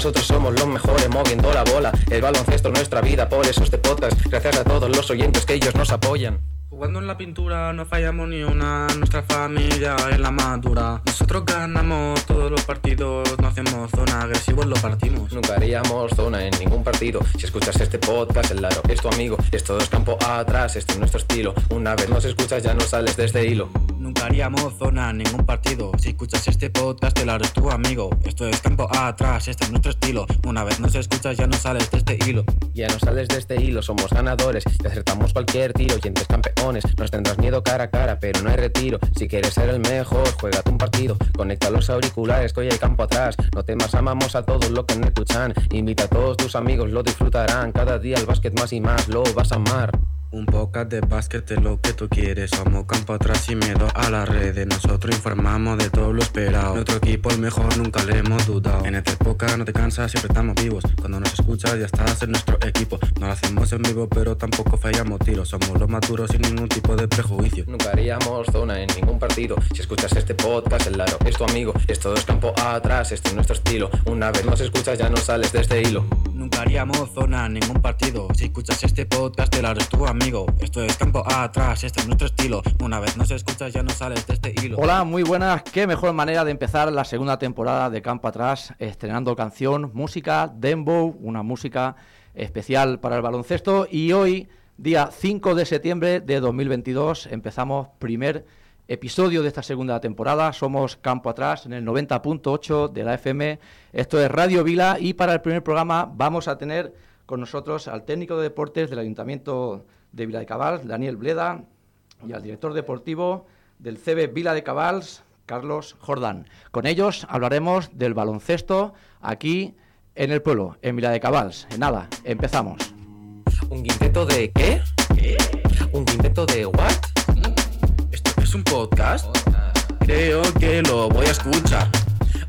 Nosotros somos los mejores moviendo la bola. El baloncesto es nuestra vida, por eso este podcast. Gracias a todos los oyentes que ellos nos apoyan. Jugando en la pintura no fallamos ni una, nuestra familia es la madura. Nosotros ganamos todos los partidos, no hacemos zona, agresivos lo partimos. Nunca haríamos zona en ningún partido. Si escuchas este podcast, el Laro es tu amigo. Esto es campo atrás, este es nuestro estilo. Una vez nos escuchas, ya no sales de este hilo. Nunca haríamos zona ningún partido. Si escuchas este podcast, el Laro es tu amigo. Esto es campo atrás, este es nuestro estilo. Una vez nos escuchas, ya no sales de este hilo. Ya no sales de este hilo, somos ganadores. Te acertamos cualquier tiro, y entre campeones. Nos tendrás miedo cara a cara, pero no hay retiro. Si quieres ser el mejor, juega un partido. Conecta los auriculares, hoy hay campo atrás. No temas, amamos a todos los que no escuchan. Invita a todos tus amigos, lo disfrutarán. Cada día el básquet más y más, lo vas a amar. Un podcast de básquet es lo que tú quieres. Somos campo atrás sin miedo a las redes. Nosotros informamos de todo lo esperado. Nuestro equipo es mejor, nunca le hemos dudado. En esta época no te cansas, siempre estamos vivos. Cuando nos escuchas, ya estás en nuestro equipo. No lo hacemos en vivo, pero tampoco fallamos tiros. Somos los maduros sin ningún tipo de prejuicio. Nunca haríamos zona en ningún partido. Si escuchas este podcast, el Laro es tu amigo. Esto es campo atrás, este es nuestro estilo. Una vez nos escuchas, ya no sales de este hilo. Nunca haríamos zona en ningún partido. Si escuchas este podcast, el Laro es tu amigo. Esto es campo atrás, este es nuestro estilo. Una vez nos escuchas, ya no sales de este hilo. Hola, muy buenas. Qué mejor manera de empezar la segunda temporada de Campo Atrás, estrenando canción, música, dembow, una música especial para el baloncesto. Y hoy, día 5 de septiembre de 2022, empezamos primer episodio de esta segunda temporada. Somos Campo Atrás en el 90.8 de la FM. Esto es Radio Vila y para el primer programa vamos a tener con nosotros al técnico de deportes del Ayuntamiento de Vila de Cabals, Daniel Bleda, y al director deportivo del CB Vila de Cabals, Carlos Jordán. Con ellos hablaremos del baloncesto aquí en el pueblo, en Vila de Cabals. En nada, empezamos. ¿Un quinteto de qué? ¿Qué? ¿Un quinteto de what? ¿Esto es un podcast? Creo que lo voy a escuchar.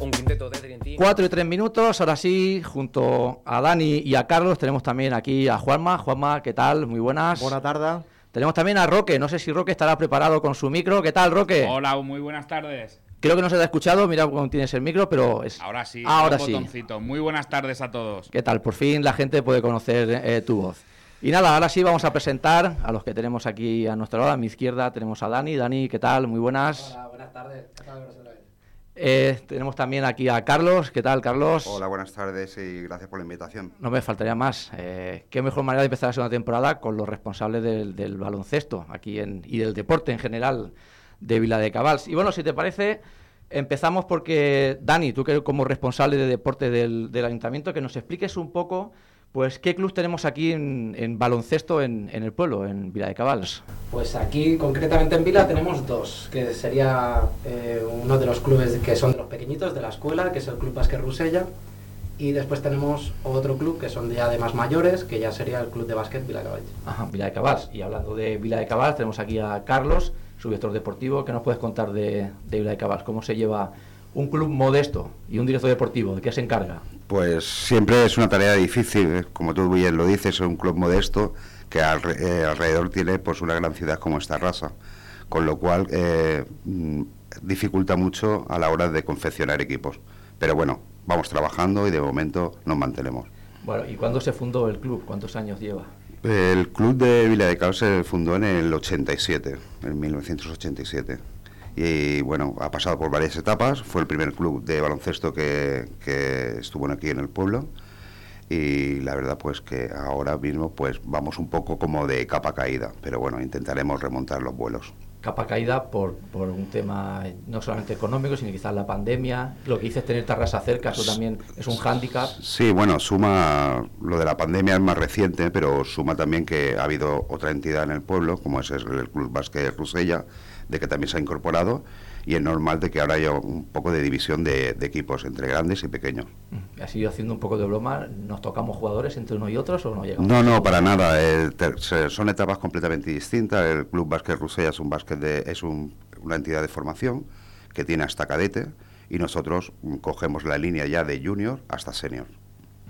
Un quinteto de Dream Team. 4 y 3 minutos, ahora sí, junto a Dani y a Carlos, tenemos también aquí a Juanma. Juanma, ¿qué tal? Muy buenas. Buena tarde. Tenemos también a Roque, no sé si Roque estará preparado con su micro. ¿Qué tal, Roque? Hola, muy buenas tardes. Creo que no se te ha escuchado, mira cómo tienes el micro, pero es... Ahora sí, Ahora un sí. botoncito. Muy buenas tardes a todos. ¿Qué tal? Por fin la gente puede conocer eh, tu voz. Y nada, ahora sí vamos a presentar a los que tenemos aquí a nuestra lado. A mi izquierda tenemos a Dani. Dani, ¿qué tal? Muy buenas. Hola, buenas tardes. ¿Qué tal? Eh, tenemos también aquí a Carlos. ¿Qué tal, Carlos? Hola, buenas tardes y gracias por la invitación. No me faltaría más. Eh, qué mejor manera de empezar la segunda temporada con los responsables del, del baloncesto aquí en, y del deporte en general de Vila de Cabals. Y bueno, si te parece, empezamos porque, Dani, tú que como responsable de deporte del, del ayuntamiento, que nos expliques un poco, pues, qué club tenemos aquí en, en baloncesto en, en el pueblo, en Vila de Cabals. Pues aquí, concretamente en Vila, tenemos dos, que sería eh, uno de los clubes que son de los pequeñitos de la escuela, que es el Club Básquet Rusella, y después tenemos otro club que son ya de más mayores, que ya sería el Club de Básquet Vila Caball. Ajá, Vila de Cabals. Y hablando de Vila de Cabals, tenemos aquí a Carlos, su director deportivo. ¿Qué nos puedes contar de, de Vila de Cabals? ¿Cómo se lleva un club modesto y un director deportivo? ¿De qué se encarga? Pues siempre es una tarea difícil, ¿eh? como tú bien lo dices, es un club modesto que eh, alrededor tiene pues una gran ciudad como esta raza, con lo cual eh, mm, dificulta mucho a la hora de confeccionar equipos. Pero bueno, vamos trabajando y de momento nos mantenemos. Bueno, ¿y cuándo se fundó el club? ¿Cuántos años lleva? El club de Villa de Cabos se fundó en el 87, en 1987. Y bueno, ha pasado por varias etapas. Fue el primer club de baloncesto que, que estuvo aquí en el pueblo. Y la verdad pues que ahora mismo pues vamos un poco como de capa caída. Pero bueno, intentaremos remontar los vuelos. Capa caída por, por un tema no solamente económico, sino quizás la pandemia. Lo que dices tener Tarrasa cerca, eso también es un hándicap. Sí, bueno, suma lo de la pandemia es más reciente, pero suma también que ha habido otra entidad en el pueblo, como es el Club Básquet Rusella, de que también se ha incorporado, y es normal de que ahora haya un poco de división de, de equipos entre grandes y pequeños. Ha sido haciendo un poco de broma. ¿Nos tocamos jugadores entre unos y otros o no llegamos? No, no, para nada. eh, te- se- son etapas completamente distintas. El Club Básquet Rusella es un básquet de, es un- una entidad de formación que tiene hasta cadete y nosotros mm, cogemos la línea ya de junior hasta senior.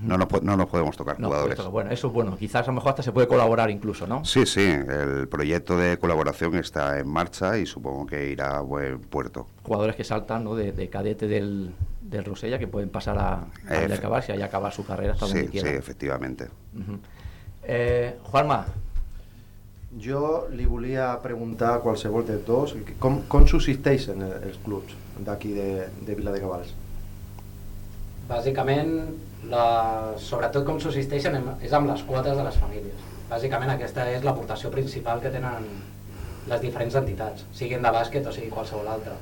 No nos, no nos podemos tocar No, jugadores. pues, bueno, eso es bueno. Quizás a lo mejor hasta se puede colaborar incluso, ¿no? Sí, sí, el proyecto de colaboración está en marcha y supongo que irá a buen puerto. Jugadores que saltan ¿no? de, de cadete del, del Rosella que pueden pasar a, a acabar si allá acaba su carrera hasta Sí, donde sí, quiera. efectivamente. Ujú. Eh, Juanma, Jo li volia preguntar a qualsevol de dos com, com subsisteixen el- els clubs d'aquí de, de Vila de Cabals? Bàsicament, la, sobretot com subsisteixen és amb les quotes de les famílies. Bàsicament aquesta és l'aportació principal que tenen les diferents entitats, siguin de bàsquet o sigui qualsevol altra.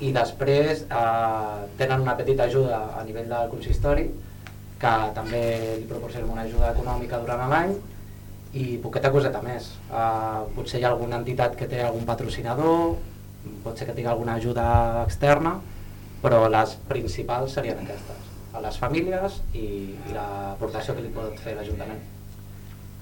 I després eh, tenen una petita ajuda a nivell del consistori, que també li proporcionem una ajuda econòmica durant l'any, i poqueta coseta més. Uh, potser hi ha alguna entitat que té algun patrocinador, pot ser que tingui alguna ajuda externa, però les principals serien aquestes, a les famílies i, i l'aportació que li pot fer l'Ajuntament.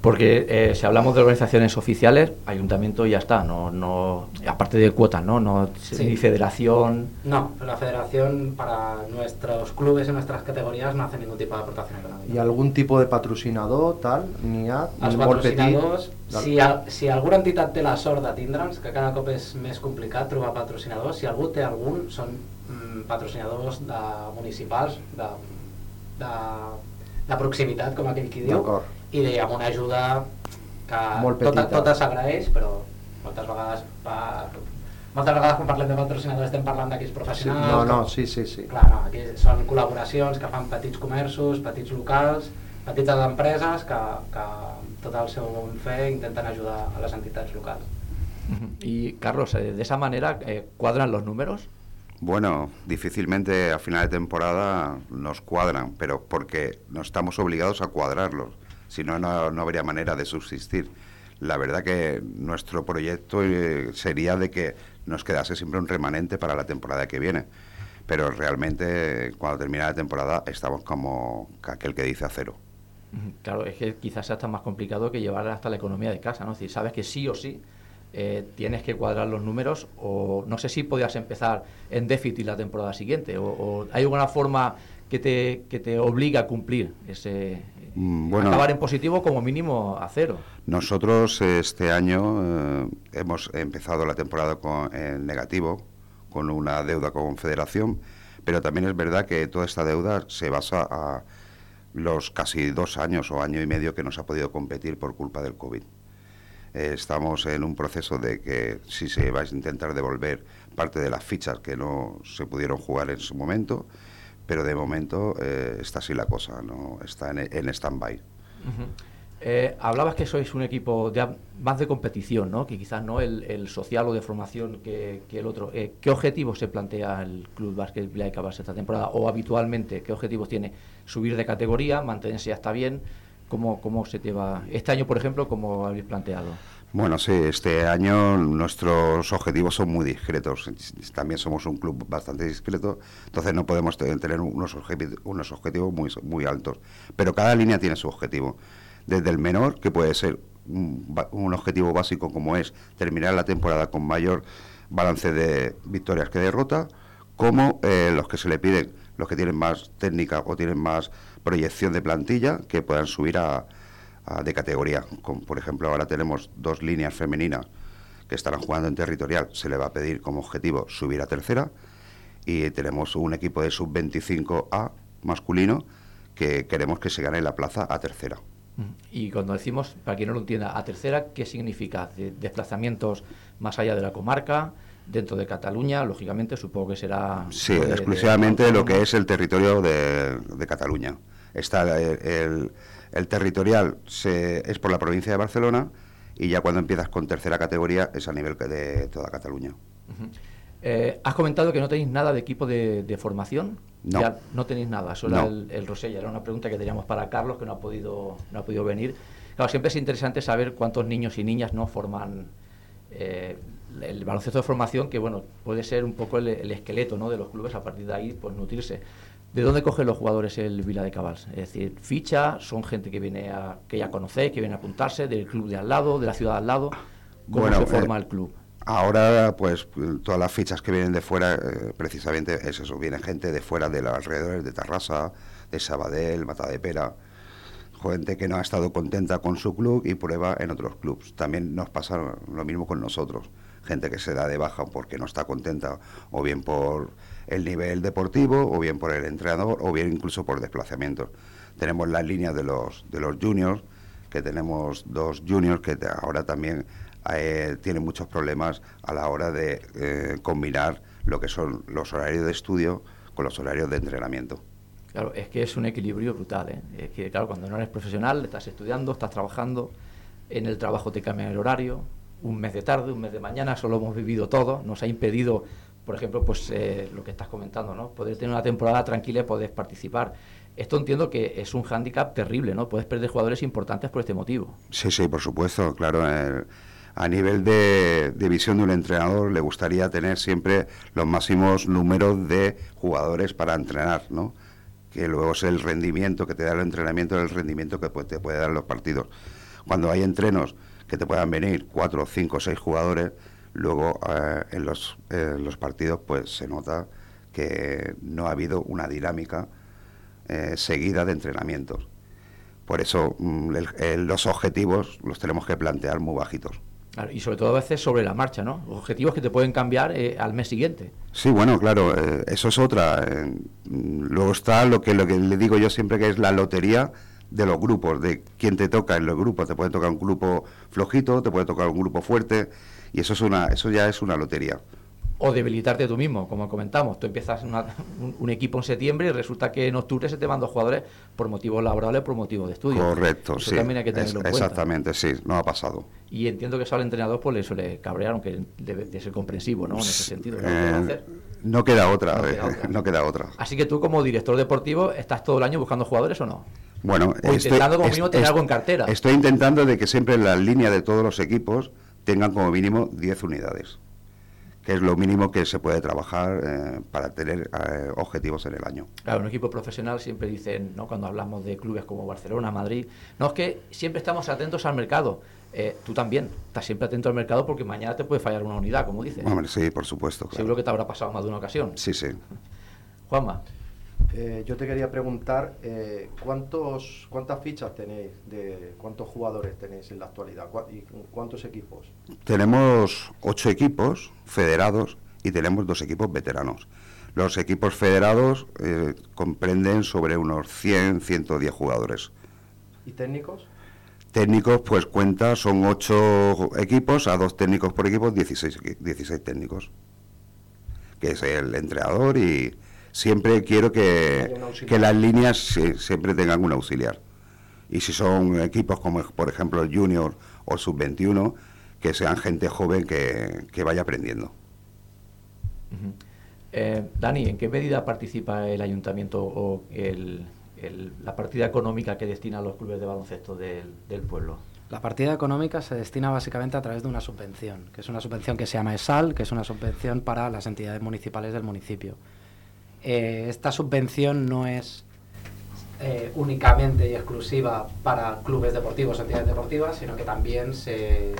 porque eh, si hablamos de organizaciones oficiales, ayuntamiento y ya está, no, no, aparte de cuotas, ¿no? no Sí. Ni federación, No, la federación para nuestros clubes y nuestras categorías no hace ningún tipo de aportación econòmica. Hi ha algun tipus de patrocinador, tal? N'hi ha? Els petit? patrocinadors, Del- si, a, si alguna entitat té la sort de tindre'ns, que cada cop és més complicat trobar patrocinadors, si algú té algun, són patrocinadors de municipals, de, de, de proximitat, com aquell qui diu, i de, amb una ajuda que Molt tota, tota s'agraeix, però moltes vegades, pa, moltes vegades quan parlem de patrocinadors estem parlant Sí, professionals, no, no, sí, sí, sí. Clar, no, aquí són col·laboracions que fan petits comerços, petits locals, petites empreses que, que amb tot el seu bon fer intenten ajudar a les entitats locals. Y Carlos, eh, de esa manera eh, cuadran los números. Bueno, difícilmente a final de temporada nos cuadran, pero porque no estamos obligados a cuadrarlos, si no, no habría manera de subsistir. La verdad que nuestro proyecto eh, sería de que nos quedase siempre un remanente para la temporada que viene, pero realmente cuando termina la temporada estamos como aquel que dice a cero. Claro, es que quizás sea más complicado que llevar hasta la economía de casa, ¿no? Es decir, sabes que sí o sí eh, tienes que cuadrar los números o no sé si podías empezar en déficit la temporada siguiente o, o hay alguna forma que te, que te obliga a cumplir ese... Mm, bueno. acabar en positivo como mínimo a cero. Nosotros eh, este año eh, hemos empezado la temporada con, en negativo, con una deuda con Federación, pero también es verdad que toda esta deuda se basa a los casi dos años o año y medio que nos ha podido competir por culpa del COVID. Estamos en un proceso de que si se va a intentar devolver parte de las fichas que no se pudieron jugar en su momento, pero de momento eh, está así la cosa, no está en, en stand-by. Eh, hablabas que sois un equipo de, más de competición, ¿no? que quizás no el, el social o de formación que, que el otro. Eh, ¿Qué objetivos se plantea el Club Básquet Villa de Cabas esta temporada? O habitualmente, ¿qué objetivos tiene? ¿Subir de categoría? ¿Mantenerse ya está bien? ¿Cómo, ¿Cómo se te va? Este año, por ejemplo, ¿cómo habéis planteado? Bueno, sí, este año nuestros objetivos son muy discretos. También somos un club bastante discreto, entonces no podemos te- tener unos, objetivos, unos objetivos muy, muy altos. Pero cada línea tiene su objetivo. Desde el menor, que puede ser un, un objetivo básico como es terminar la temporada con mayor balance de victorias que derrotas, como eh, los que se le piden, los que tienen más técnica o tienen más proyección de plantilla, que puedan subir a, a- de categoría. Como, por ejemplo, ahora tenemos dos líneas femeninas que estarán jugando en territorial, se le va a pedir como objetivo subir a tercera y tenemos un equipo de sub-25A masculino que queremos que se gane la plaza a tercera. Ujú. Y cuando decimos, para quien no lo entienda, a tercera, ¿qué significa? De- desplazamientos más allá de la comarca, dentro de Cataluña, lógicamente, supongo que será... Sí, de- de- exclusivamente lo que es el territorio de Cataluña. Está el, el- el territorial se, es por la provincia de Barcelona y ya cuando empiezas con tercera categoría es a nivel de toda Cataluña. Eh, has comentado que no tenéis nada de equipo de, de formación. No. Ya no tenéis nada. No. el, el Rosella. Era una pregunta que teníamos para Carlos, que no ha podido, no ha podido venir. Claro, siempre es interesante saber cuántos niños y niñas no forman eh, el baloncesto de formación, que bueno, puede ser un poco el, el esqueleto ¿no? de los clubes, a partir de ahí, pues nutrirse. ¿De dónde cogen los jugadores el Vila de Cabals? Es decir, ficha, son gente que viene a, que ya conocéis, que viene a apuntarse, del club de al lado, de la ciudad de al lado. ¿Cómo Bueno, se forma eh, el club? Ahora, pues todas las fichas que vienen de fuera, eh, precisamente es eso, viene gente de fuera, de los alrededores de Tarrasa, de Sabadell, Mata de Pera, gente que no ha estado contenta con su club y prueba en otros clubes. También nos pasa lo mismo con nosotros, gente que se da de baja porque no está contenta o bien por el nivel deportivo o bien por el entrenador o bien incluso por desplazamientos. Tenemos las líneas de los, de los juniors, que tenemos dos juniors que ahora también eh, tienen muchos problemas a la hora de eh, combinar lo que son los horarios de estudio con los horarios de entrenamiento. Claro, es que es un equilibrio brutal. ¿eh? Es que, claro, cuando no eres profesional, estás estudiando, estás trabajando, en el trabajo te cambian el horario, un mes de tarde, un mes de mañana, eso lo hemos vivido todo, nos ha impedido, por ejemplo, pues eh, lo que estás comentando, ¿no? Poder tener una temporada tranquila y poder participar. Esto entiendo que es un hándicap terrible, ¿no? Puedes perder jugadores importantes por este motivo. Sí, sí, por supuesto, claro. a nivel de, visión de un entrenador, le gustaría tener siempre los máximos números de jugadores para entrenar, ¿no? Que luego es el rendimiento que te da el entrenamiento, el rendimiento que te puede dar los partidos. Cuando hay entrenos que te puedan venir cuatro, cinco, seis jugadores, luego eh, en, los, los partidos pues se nota que no ha habido una dinámica eh, seguida de entrenamientos. Por eso mm, los objetivos los tenemos que plantear muy bajitos. y sobre todo a veces sobre la marcha, ¿no? Objetivos que te pueden cambiar eh, al mes siguiente. Sí, bueno, claro, eh, eso es otra. Mm, luego está lo que, lo que le digo yo siempre que es la lotería de los grupos, de quién te toca en los grupos. Te puede tocar un grupo flojito, te puede tocar un grupo fuerte, y eso, es una, eso ya es una lotería o debilitarte tú mismo, como comentamos. Tú empiezas un, equipo en septiembre y resulta que en octubre se te van dos jugadores por motivos laborales, por motivos de estudio. Correcto, sí. También hay que tenerlo en Exactamente, sí, no ha pasado. Y entiendo que eso al entrenador pues le suele cabrear, aunque debe de ser comprensivo, ¿no? En ese sentido. Eh, no, queda otra, no, queda otra, Así que tú como director deportivo, ¿estás todo el año buscando jugadores o no? Bueno, o intentando como mínimo tener algo en cartera. Estoy intentando de que siempre en la línea de todos los equipos tengan como mínimo 10 unidades que es lo mínimo que se puede trabajar eh, para tener eh, objetivos en el año. Claro, un equipo profesional siempre dicen, ¿no? cuando hablamos de clubes como Barcelona, Madrid, no es que siempre estamos atentos al mercado. Eh, tú también estás siempre atento al mercado porque mañana te puede fallar una unidad, como dices. sí, por supuesto. Seguro que te habrá pasado más de una ocasión. Sí, sí. Juanma. Eh, yo te quería preguntar, eh, ¿cuántos, ¿cuántas fichas tenéis? de ¿Cuántos jugadores tenéis en la actualidad? ¿Y cuántos equipos? Tenemos ocho equipos federados y tenemos dos equipos veteranos. Los equipos federados eh, comprenden sobre unos 100, 110 jugadores. ¿Y técnicos? Técnicos, pues cuenta, son ocho equipos, a dos técnicos por equipo, 16, 16 técnicos. Que es el entrenador y, siempre quiero que, las líneas siempre tengan un auxiliar. Y si son equipos como, por ejemplo, el Junior o Sub-21, que sean gente joven que, vaya aprendiendo. Eh, Dani, ¿en qué medida participa el ayuntamiento o la partida económica que destina a los clubes de baloncesto del, del, pueblo? La partida económica se destina básicamente a través de una subvención, que es una subvención que se llama ESAL, que es una subvención para las entidades municipales del municipio. Eh, esta subvención no es eh, únicamente y exclusiva para clubes deportivos o entidades deportivas, sino que también se,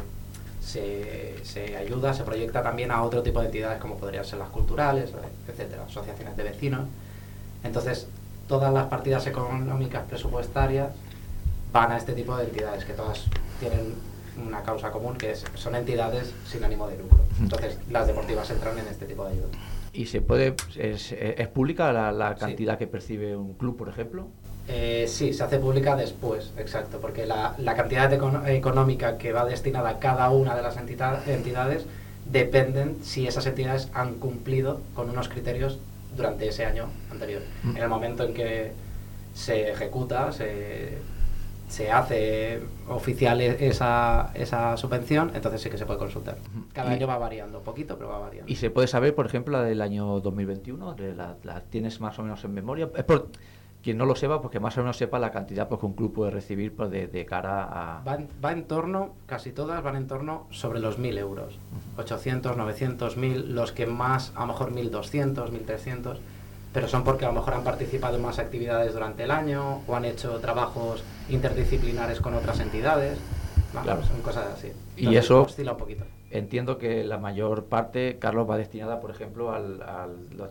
se, ayuda, se proyecta también a otro tipo de entidades como podrían ser las culturales, etcétera, asociaciones de vecinos. Entonces, todas las partidas económicas presupuestarias van a este tipo de entidades, que todas tienen una causa común, que son entidades sin ánimo de lucro. Entonces, las deportivas entran en este tipo de ayuda. ¿Y se puede, es, pública la, cantidad que percibe un club, por ejemplo? Eh, sí, se hace pública después, exacto, porque la, cantidad económica que va destinada a cada una de las entidades dependen si esas entidades han cumplido con unos criterios durante ese año anterior. Mm. En el momento en que se ejecuta, se se hace oficial e-, esa, esa subvención, entonces sí que se puede consultar. Cada año va variando, un poquito, pero va variando. ¿Y se puede saber, por ejemplo, la del año 2021? ¿La, tienes más o menos en memoria? Es por quien no lo sepa, porque más o menos sepa la cantidad pues, que un club puede recibir pues, de, cara a... Va en, torno, casi todas van en torno sobre los 1.000 euros. 800, 900, 1.000, los que más, a lo mejor 1.200, 1.300 pero son porque a lo mejor han participado en más actividades durante el año o han hecho trabajos interdisciplinares con otras entidades. Claro. Son cosas así. y eso oscila un poquito. entiendo que la mayor parte, Carlos, va destinada, por ejemplo, al,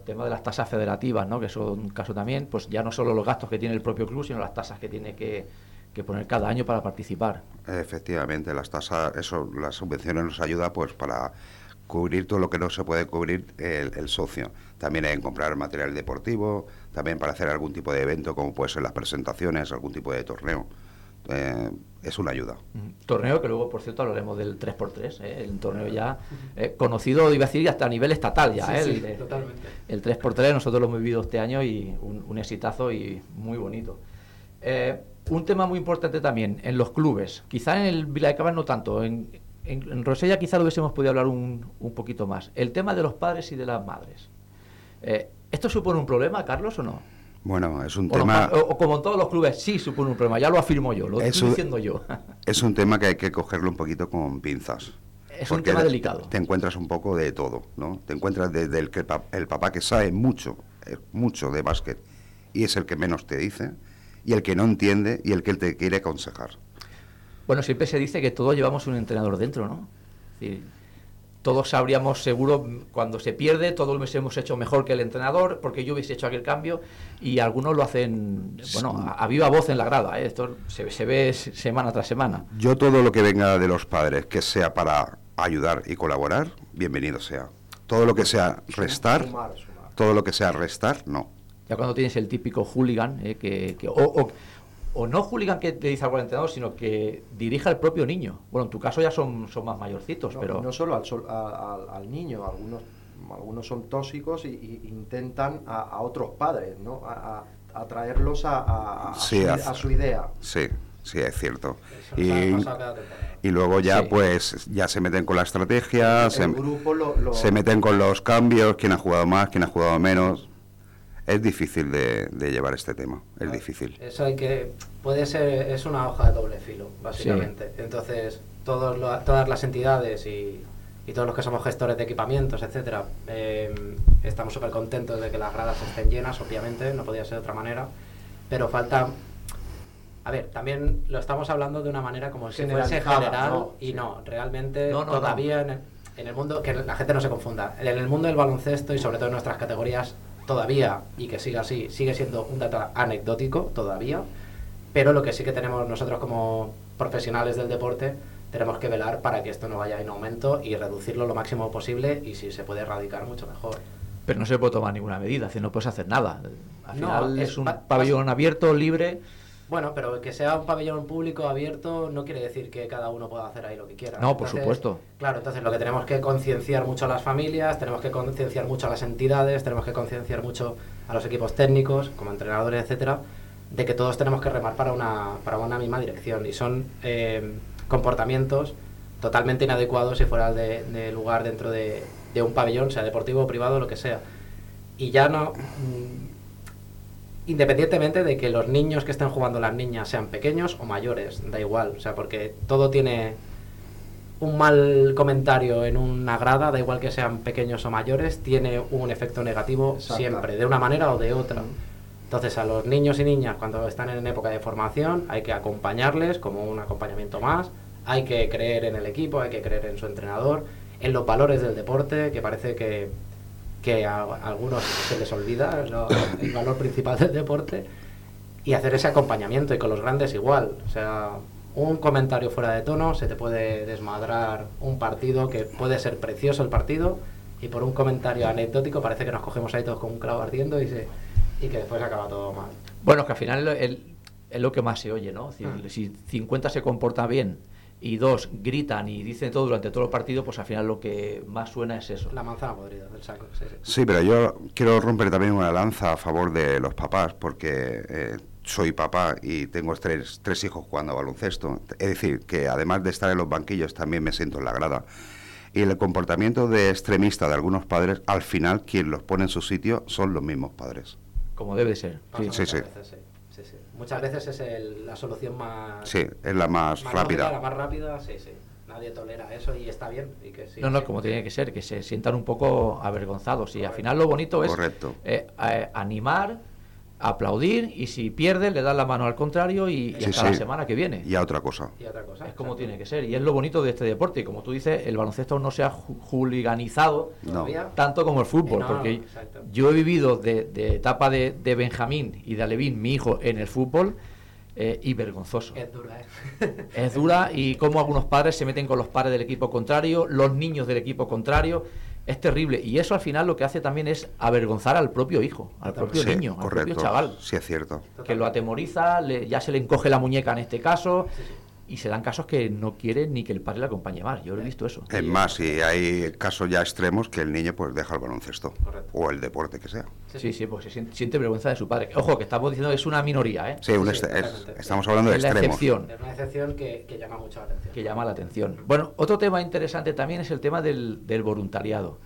tema de las tasas federativas, ¿no? que es un caso también, pues ya no solo los gastos que tiene el propio club, sino las tasas que tiene que, poner cada año para participar. Efectivamente, las tasas, eso, las subvenciones nos ayuda pues para cubrir todo lo que no se puede cubrir el, socio. También en comprar material deportivo, también para hacer algún tipo de evento, como puede ser las presentaciones, algún tipo de torneo. Eh, es una ayuda. Torneo que luego, por cierto, hablaremos del 3x3, ¿eh? el torneo ya eh, conocido, iba a decir, hasta a nivel estatal ya. el, sí, totalmente. el 3x3 nosotros lo hemos vivido este año y un, exitazo y muy bonito. un tema muy importante también, en los clubes, quizá en el Vila de Cabas no tanto, en, en, Rosella quizá lo hubiésemos podido hablar un, un, poquito más. El tema de los padres y de las madres. ¿Esto supone un problema, Carlos, o no? Bueno, es un tema... o, como en todos los clubes, sí supone un problema, ya lo afirmo yo, lo estoy diciendo yo. es un tema que hay que cogerlo un poquito con pinzas. Es un tema delicado. Te encuentras un poco de todo, ¿no? Te encuentras desde el, que el papá que sabe mucho, eh, mucho de básquet, y es el que menos te dice, y el que no entiende, y el que te quiere aconsejar. Bueno, siempre se dice que todos llevamos un entrenador dentro, ¿no? todos sabríamos seguro cuando se pierde, todos lo hubiésemos hecho mejor que el entrenador, porque yo hubiese hecho aquel cambio, y algunos lo hacen, bueno, a, viva voz en la grada, ¿eh? esto se, ve semana tras semana. Yo todo lo que venga de los padres, que sea para ayudar y colaborar, bienvenido sea. Todo lo que sea restar, todo lo que sea restar, no. Ya cuando tienes el típico hooligan, ¿eh? que, o o no hooligan que te dice algo al entrenador, sino que dirija al propio niño. Bueno, en tu caso ya son, son más mayorcitos, pero... No solo al, al, niño, algunos, algunos son tóxicos e intentan a, otros padres, ¿no? A, traerlos a, su, a, su, idea. Sí, sí, es cierto. Y, y, luego ya pues ya se meten con la estrategia, se, se meten con los cambios, quién ha jugado más, quién ha jugado menos es difícil de, llevar este tema, es difícil. Eso hay que, puede ser, es una hoja de doble filo, básicamente. Entonces, todos todas las entidades y, todos los que somos gestores de equipamientos, etcétera, eh, estamos súper contentos de que las gradas estén llenas, obviamente, no podía ser de otra manera, pero falta... A ver, también lo estamos hablando de una manera como si fuese general y no, realmente todavía en el, en el mundo, que la gente no se confunda, en el mundo del baloncesto y sobre todo en nuestras categorías todavía, y que siga así, sigue siendo un dato anecdótico todavía, pero lo que sí que tenemos nosotros como profesionales del deporte, tenemos que velar para que esto no vaya en aumento y reducirlo lo máximo posible y si se puede erradicar mucho mejor. Pero no se puede tomar ninguna medida, si no puedes hacer nada. Al final es, un pabellón abierto, libre bueno, pero que sea un pabellón público abierto no quiere decir que cada uno pueda hacer ahí lo que quiera. No, por supuesto. Claro, entonces lo que tenemos que concienciar mucho a las familias, tenemos que concienciar mucho a las entidades, tenemos que concienciar mucho a los equipos técnicos, como entrenadores, etcétera, de que todos tenemos que remar para una, para una misma dirección. Y son eh, comportamientos totalmente inadecuados si fuera de, de lugar dentro de, de un pabellón, sea deportivo o privado, lo que sea. Y ya no independientemente de que los niños que estén jugando las niñas sean pequeños o mayores, da igual, o sea, porque todo tiene un mal comentario en una grada, da igual que sean pequeños o mayores, tiene un efecto negativo siempre, de una manera o de otra. Entonces a los niños y niñas cuando están en época de formación hay que acompañarles como un acompañamiento más, hay que creer en el equipo, hay que creer en su entrenador, en los valores del deporte, que parece que que a, algunos se les olvida el valor principal del deporte y hacer ese acompañamiento y con los grandes igual. O sea, un comentario fuera de tono se te puede desmadrar un partido que puede ser precioso el partido y por un comentario anecdótico parece que nos cogemos ahí todos con un clavo ardiendo y, se, y que después acaba todo mal. Bueno, que al final es lo que más se oye, ¿no? Si, ah. si 50 se comporta bien y dos gritan y dicen todo durante todo el partido, pues al final lo que más suena es eso. La manzana podrida del saco. Sí, pero yo quiero romper también una lanza a favor de los papás, porque eh, soy papá y tengo tres, tres hijos jugando a baloncesto. Es decir, que además de estar en los banquillos, también me siento en la grada. Y el comportamiento de extremista de algunos padres, al final quien los pone en su sitio son los mismos padres. Como debe ser. sí, sí muchas veces es la solución más... Sí, es la más, rápida. la más rápida, sí, sí. Nadie tolera eso y está bien. Y que no, no, como tiene que ser, que se sientan un poco avergonzados. Y al final lo bonito es Correcto. Eh, animar aplaudir y si pierde le das la mano al contrario y, hasta la semana que viene. Y a otra cosa. es como tiene que ser. Y es lo bonito de este deporte. Y como tú dices, el baloncesto no se ha juliganizado tanto como el fútbol. porque yo he vivido de, etapa de, Benjamín y de Alevín, mi hijo, en el fútbol. Eh, y vergonzoso. Es dura, ¿eh? Es dura y como algunos padres se meten con los padres del equipo contrario, los niños del equipo contrario es terrible. Y eso al final lo que hace también es avergonzar al propio hijo, al propio niño, al propio chaval. Sí, es cierto. Que lo atemoriza, ya se le encoge la muñeca en este caso y se dan casos que no quieren ni que el padre le acompañe más. Yo lo he visto eso. Es más, y hay casos ya extremos que el niño pues deja el baloncesto o el deporte que sea. Sí, sí, pues se siente, vergüenza de su padre. Ojo, que estamos diciendo que es una minoría, ¿eh? Sí, estamos hablando de extremos. Excepción. Es una excepción que, llama mucho la atención. Que llama la atención. Bueno, otro tema interesante también es el tema del, voluntariado.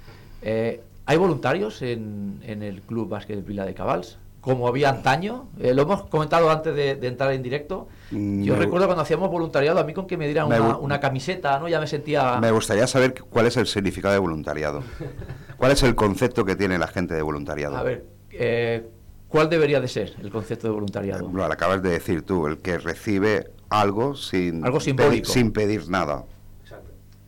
Eh, ¿Hay voluntarios en, en el Club Básquet Vila de Cabals? Como había antaño. Eh, lo hemos comentado antes de, entrar en directo. Mm, Yo recuerdo cuando hacíamos voluntariado, a mí con que me dieran una, camiseta, ¿no? Ya me sentía... Me gustaría saber cuál es el significado de voluntariado. ¿Cuál es el concepto que tiene la gente de voluntariado? A ver, eh, ¿cuál debería de ser el concepto de voluntariado? Lo acabas de decir tú, el que recibe algo sin, algo pedir, sin pedir nada.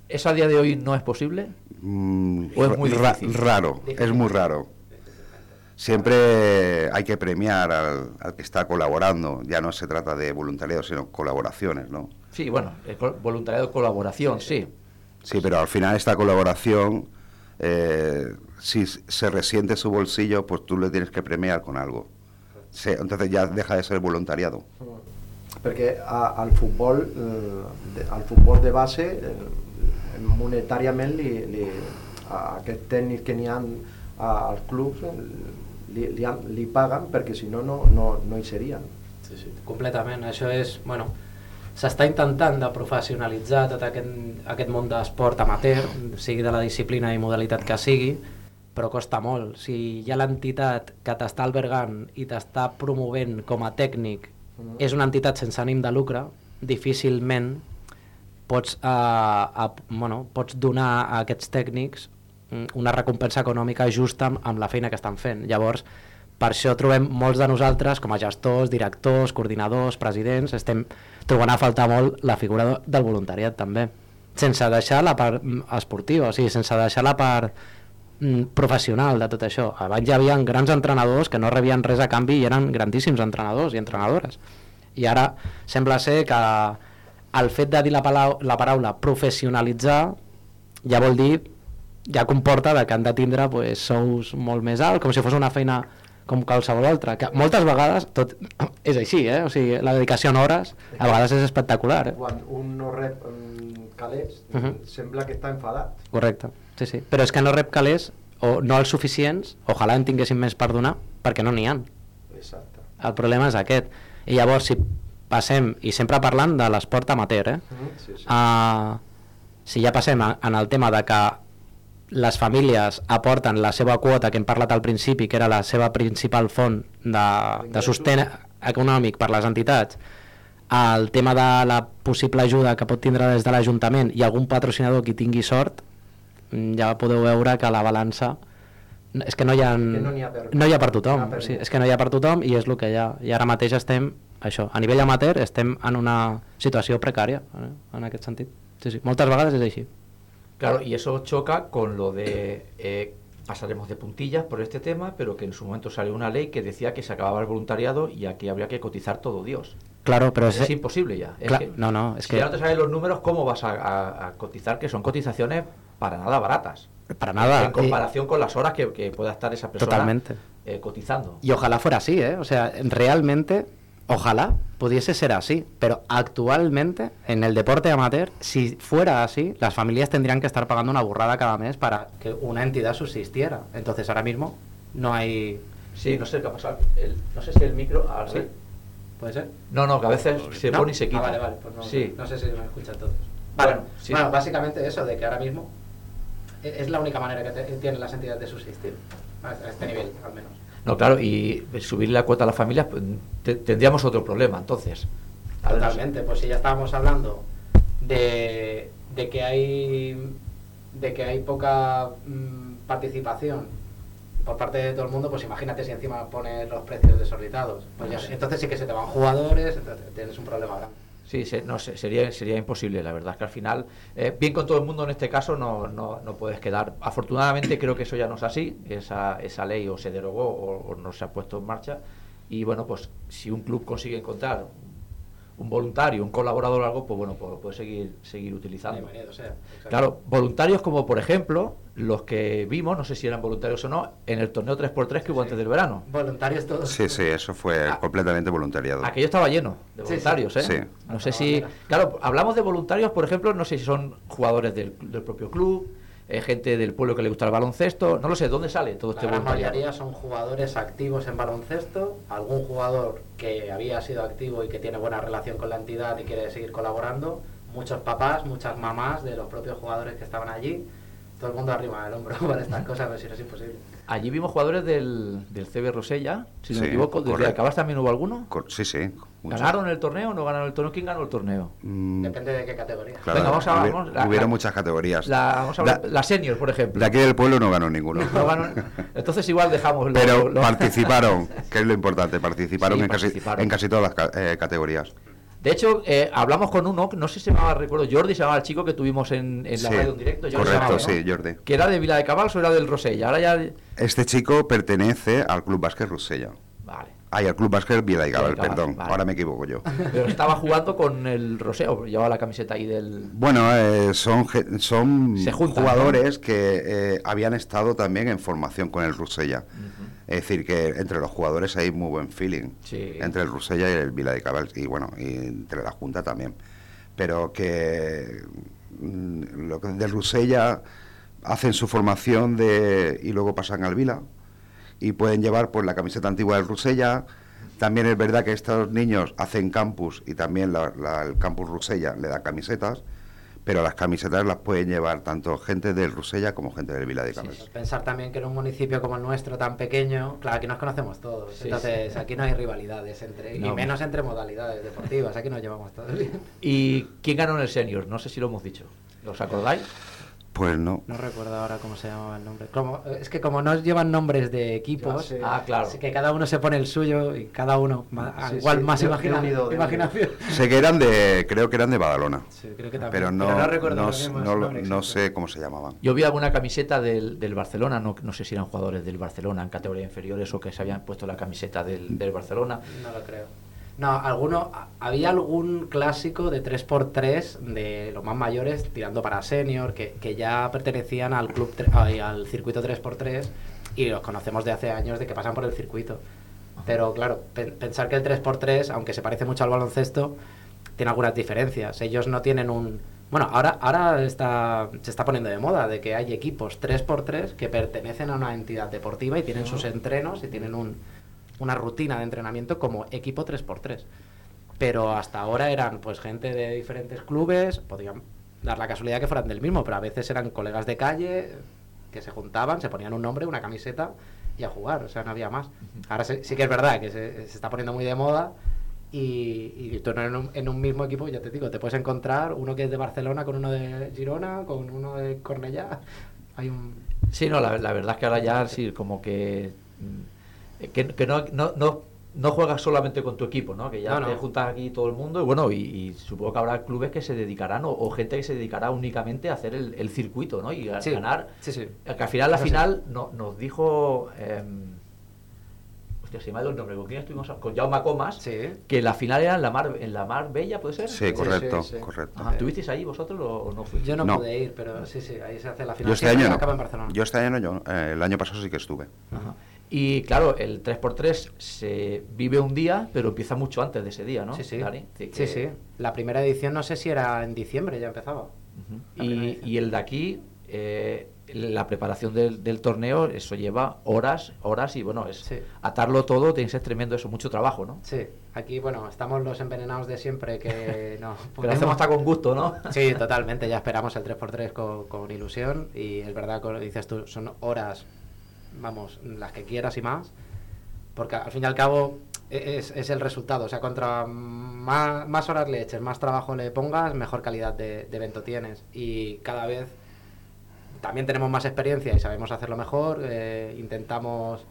¿Eso a día de hoy no es posible? Mm, ¿O es muy raro, es muy raro siempre hay que premiar al, que está colaborando. Ya no se trata de voluntariado, sino colaboraciones, ¿no? Sí, bueno, voluntariado, colaboración, sí. Sí, pero al final esta colaboración, eh, si se resiente su bolsillo, pues tú le tienes que premiar con algo. entonces ya deja de ser voluntariado. Porque al fútbol, eh, al fútbol de base, eh, monetariamente, a aquests tècnics que n'hi ha als clubs li, li, li paguen perquè si no, no, no, no hi serien. Sí, sí, completament. Això és, bueno, s'està intentant de professionalitzar tot aquest, aquest món d'esport amateur, sigui de la disciplina i modalitat que sigui, però costa molt. Si hi ha l'entitat que t'està albergant i t'està promovent com a tècnic, mm. és una entitat sense ànim de lucre, difícilment pots, eh, a, bueno, pots donar a aquests tècnics una recompensa econòmica justa amb, amb la feina que estan fent. Llavors, per això trobem molts de nosaltres, com a gestors, directors, coordinadors, presidents, estem trobant a faltar molt la figura del voluntariat també, sense deixar la part mm, esportiva, o sigui, sense deixar la part mm, professional de tot això. Abans hi havia grans entrenadors que no rebien res a canvi i eren grandíssims entrenadors i entrenadores. I ara sembla ser que el fet de dir la, la paraula professionalitzar ja vol dir ja comporta de que han de tindre pues, sous molt més alts, com si fos una feina com qualsevol altra, que moltes vegades tot és així, eh? o sigui, la dedicació en hores a vegades és espectacular. Eh? Quan un no rep um, calés, uh -huh. sembla que està enfadat. Correcte, sí, sí. Però és que no rep calés, o no els suficients, ojalà en tinguessin més per donar, perquè no n'hi ha. Exacte. El problema és aquest. I llavors, si passem, i sempre parlant de l'esport amateur, eh? Uh -huh. sí, sí. Uh, si ja passem a, en el tema de que les famílies aporten la seva quota, que hem parlat al principi, que era la seva principal font de, de sostén econòmic per les entitats, el tema de la possible ajuda que pot tindre des de l'Ajuntament i algun patrocinador que tingui sort, mm, ja podeu veure que la balança és que no hi ha, no hi ha, per, no hi ha per tothom, per sí, és que no hi ha per tothom i és el que hi ha. I ara mateix estem, això, a nivell amateur estem en una situació precària, eh, en aquest sentit. Sí, sí, moltes vegades és així. Claro, y eso choca con lo de eh, pasaremos de puntillas por este tema, pero que en su momento salió una ley que decía que se acababa el voluntariado y aquí habría que cotizar todo Dios. Claro, pero es, imposible ya. no, no, es si que ya no te saben los números, ¿cómo vas a, cotizar? Que son cotizaciones para nada baratas. Para nada. En comparación con las horas que, pueda estar esa persona Totalmente. Eh, cotizando. Y ojalá fuera así, ¿eh? O sea, realmente Ojalá pudiese ser así, pero actualmente en el deporte amateur, si fuera así, las familias tendrían que estar pagando una burrada cada mes para que una entidad subsistiera. Entonces ahora mismo no hay... Sí, no sé qué ha pasado. no sé si el micro... Ahora sí. ¿Puede ser? No, no, que a veces se pone y se quita. Ah, vale, vale. Pues no, sí. no sé si me escuchan todos. Vale, bueno, bueno, básicamente eso, de que ahora mismo e-, es la única manera que tienen las entidades de subsistir, a este nivel al menos. No, claro, y subir la cuota a las familias, pues, tendríamos otro problema entonces. Totalmente, pues si ya estábamos hablando de, que hay de que hay poca mm, participación por parte de todo el mundo, pues imagínate si encima pones los precios desorbitados. Pues ya, entonces sí que se te van jugadores, entonces tienes un problema grande. Sí, se- no, sería, sería imposible, la verdad, es que al final, eh, bien con todo el mundo en este caso, no, no, no puedes quedar. Afortunadamente creo que eso ya no es así, esa, esa ley o se derogó o, o no se ha puesto en marcha. Y bueno, pues si un club consigue encontrar un voluntario, un colaborador o algo, pues bueno, pues lo puede seguir, seguir utilizando. Bienvenido sea. exacto. Claro, voluntarios como por ejemplo los que vimos, no sé si eran voluntarios o no, en el torneo 3x3 que hubo antes del verano. Voluntarios todos. Sí, sí, eso fue Ah. completamente voluntariado. Aquello estaba lleno de voluntarios, sí. ¿eh? Sí. No sé si. Claro, hablamos de voluntarios, por ejemplo, no sé si son jugadores del, del propio club, eh, gente del pueblo que le gusta el baloncesto, no lo sé, ¿dónde sale todo La este gran voluntariado? mayoría son jugadores activos en baloncesto, algún jugador que había sido activo y que tiene buena relación con la entidad y quiere seguir colaborando, muchos papás, muchas mamás de los propios jugadores que estaban allí, todo el mundo arriba del hombro para estas cosas, pero si no es imposible. Allí vimos jugadores del, del CB Rosella, si no me Sí, equivoco, desde correcto. Acabas también hubo alguno. Cor- Sí, sí. Mucho. ¿Ganaron el torneo o no ganaron el torneo? ¿Quién ganó el torneo? Mm, Depende de qué categoría. claro, Venga, vamos a- hubi- vamos, la- hubieron la- muchas categorías. La, vamos a hablar, la senior, por ejemplo. De aquí del pueblo no ganó ninguno. No ganó- entonces igual dejamos lo- Pero lo- participaron, que es lo importante, participaron, Sí, en, casi, en casi todas las eh, categorías. De hecho, eh, hablamos con uno, no sé si se llamaba, recuerdo, Jordi se llamaba el chico que tuvimos en, en la Sí, radio en directo. Jordi correcto, llamaba, ¿no? sí, Jordi. Que era de Vila de Cabals o era del Rosella. Ahora ya. Este chico pertenece al Club Básquet Rusella. Ay, al Club Básquet Vila y Gabal, Vila y Gabal, perdón, vale. ahora me equivoco yo. Pero estaba jugando con el Rosella, o llevaba la camiseta ahí del. Bueno, eh, son, son juntan, jugadores que eh, habían estado también en formación con el Rusella. Es decir, que entre los jugadores hay muy buen feeling. Sí. Entre el Rusella y el Vila de Cabal. Y bueno, y entre la Junta también. Pero que mm, lo que del Rusella hacen su formación de, y luego pasan al Vila. Y pueden llevar pues la camiseta antigua del Rusella. También es verdad que estos niños hacen campus y también la- la- el campus Rusella le da camisetas. Pero las camisetas las pueden llevar tanto gente del Rusella como gente del Vila de. Pues Pensar también que en un municipio como el nuestro, tan pequeño, claro, aquí nos conocemos todos, Sí, entonces aquí no hay rivalidades entre, y No. menos entre modalidades deportivas, aquí nos llevamos todos bien. ¿Y quién ganó en el Senior? No sé si lo hemos dicho. ¿Os acordáis? Pues no. No recuerdo ahora cómo se llamaba el nombre. Como, es que como no llevan nombres de equipos. Ah, claro. así que cada uno se pone el suyo y cada uno Sí, igual sí, más de- de imagina- unido, de imaginación. Sé que eran de, creo que eran de Badalona. Sí, creo que también. Pero no, recuerdo no, mismo no no sé cómo se llamaban. Yo vi alguna camiseta del, del Barcelona, no, no sé si eran jugadores del Barcelona en categorías inferiores o que se habían puesto la camiseta del, del Barcelona. No lo creo. No, alguno, había algún clásico de 3x3 de los más mayores tirando para senior que, que ya pertenecían al club al circuito 3x3 y los conocemos de hace años de que pasan por el circuito. Pero claro, pen- pensar que el 3x3, aunque se parece mucho al baloncesto, tiene algunas diferencias. Ellos no tienen un... Bueno, ahora, ahora está, se está poniendo de moda de que hay equipos 3x3 que pertenecen a una entidad deportiva y tienen sus entrenos y tienen un, una rutina de entrenamiento como equipo 3x3. Pero hasta ahora eran pues gente de diferentes clubes, podían dar la casualidad que fueran del mismo, pero a veces eran colegas de calle que se juntaban, se ponían un nombre, una camiseta y a jugar, o sea, no había más. Ahora sí, sí que es verdad que se, se está poniendo muy de moda y, y tú en un, en un mismo equipo, ya te digo, te puedes encontrar uno que es de Barcelona con uno de Girona, con uno de Cornellá. Hay un... Sí, no, la, la verdad es que ahora ya sí, como que, mm, que, que no, no, no, no juegas solamente con tu equipo, ¿no? Que ya No, te no. juntas aquí todo el mundo y bueno, y, y supongo que habrá clubes que se dedicarán o, o gente que se dedicará únicamente a hacer el, el circuito, ¿no? Y a Sí, ganar. sí, sí. Que al final, la Eso sí. final no- nos dijo... eh, hostia, se me ha ido el nombre, ¿con quién estuvimos? Con Jaume Comas, Sí. que la final era en la mar, en la mar Bella, ¿puede ser? Sí, correcto, sí, sí. correcto. Ajá, ¿Estuvisteis ahí vosotros o no fuisteis? Yo no, No. pude ir, pero sí, sí, ahí se hace la final. Yo este año no. acaba en Barcelona. Yo este año no, yo, eh, el año pasado sí que estuve. Ajá. Y claro, el 3x3 se vive un día, pero empieza mucho antes de ese día, ¿no? Sí, sí. Dani? Sí, sí. La primera edición no sé si era en diciembre, ya empezaba. Y, y el de aquí, eh, la preparación del, del torneo, eso lleva horas, horas y bueno, es Sí. atarlo todo, tiene que ser tremendo eso, mucho trabajo, ¿no? Sí, aquí, bueno, estamos los envenenados de siempre que no. Lo hacemos hasta con gusto, ¿no? Sí, totalmente, ya esperamos el 3x3 con, con ilusión y es verdad, como dices tú, son horas, vamos, las que quieras y más, porque al fin y al cabo e- es, es el resultado, o sea, contra más, horas le eches, más trabajo le pongas, mejor calidad de, de evento tienes. Y cada vez también tenemos más experiencia y sabemos hacerlo mejor, eh, intentamos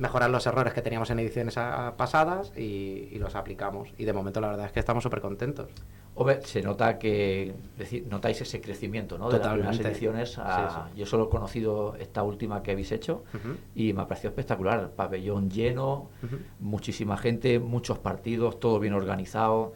mejorar los errores que teníamos en ediciones a- pasadas y, y los aplicamos. Y de momento la verdad es que estamos súper contentos. Hombre, se nota que decir, notáis ese crecimiento ¿no? de las primeras Totalmente. ediciones. a- Sí, Yo solo he conocido esta última que habéis hecho Ujú. y me ha parecido espectacular. Pabellón lleno, Ujú. muchísima gente, muchos partidos, todo bien organizado.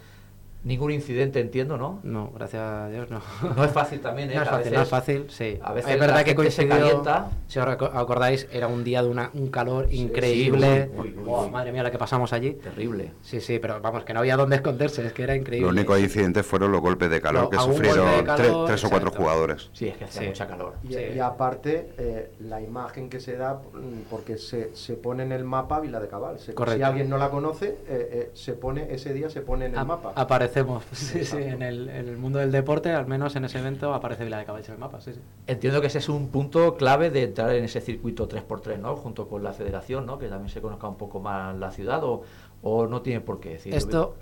Ningún incidente, entiendo, ¿no? No, gracias a Dios no. No es fácil también, ¿eh? No es A fácil, no es fácil, sí. a veces es la verdad que gente se coincidió, calienta. si os acordáis, era un día de una, un calor Sí, increíble. sí, uy, uy, uy, Buah, uy. madre mía, la que pasamos allí. Terrible. Sí, sí, pero vamos, que no había dónde esconderse, es que era increíble. Los únicos incidentes fueron los golpes de calor Lo- que sufrieron calor, tres o cuatro jugadores. Sí, es que hacía Sí. mucha calor. Y, Sí. y aparte, eh, la imagen que se da, mm, porque se, se pone en el mapa Vila de Cabal. Se- Correcto. Si alguien no la conoce, eh, eh, se pone ese día se pone en el Ap- mapa. Aparecemos, sí, sí, en el, en el mundo del deporte, al menos en ese evento, aparece Vila de Caballos en el mapa, sí, sí. Entiendo que ese es un punto clave de entrar en ese circuito 3x3, ¿no? Junto con la federación, ¿no? Que también se conozca un poco más la ciudad o, o no tiene por qué decir. Esto,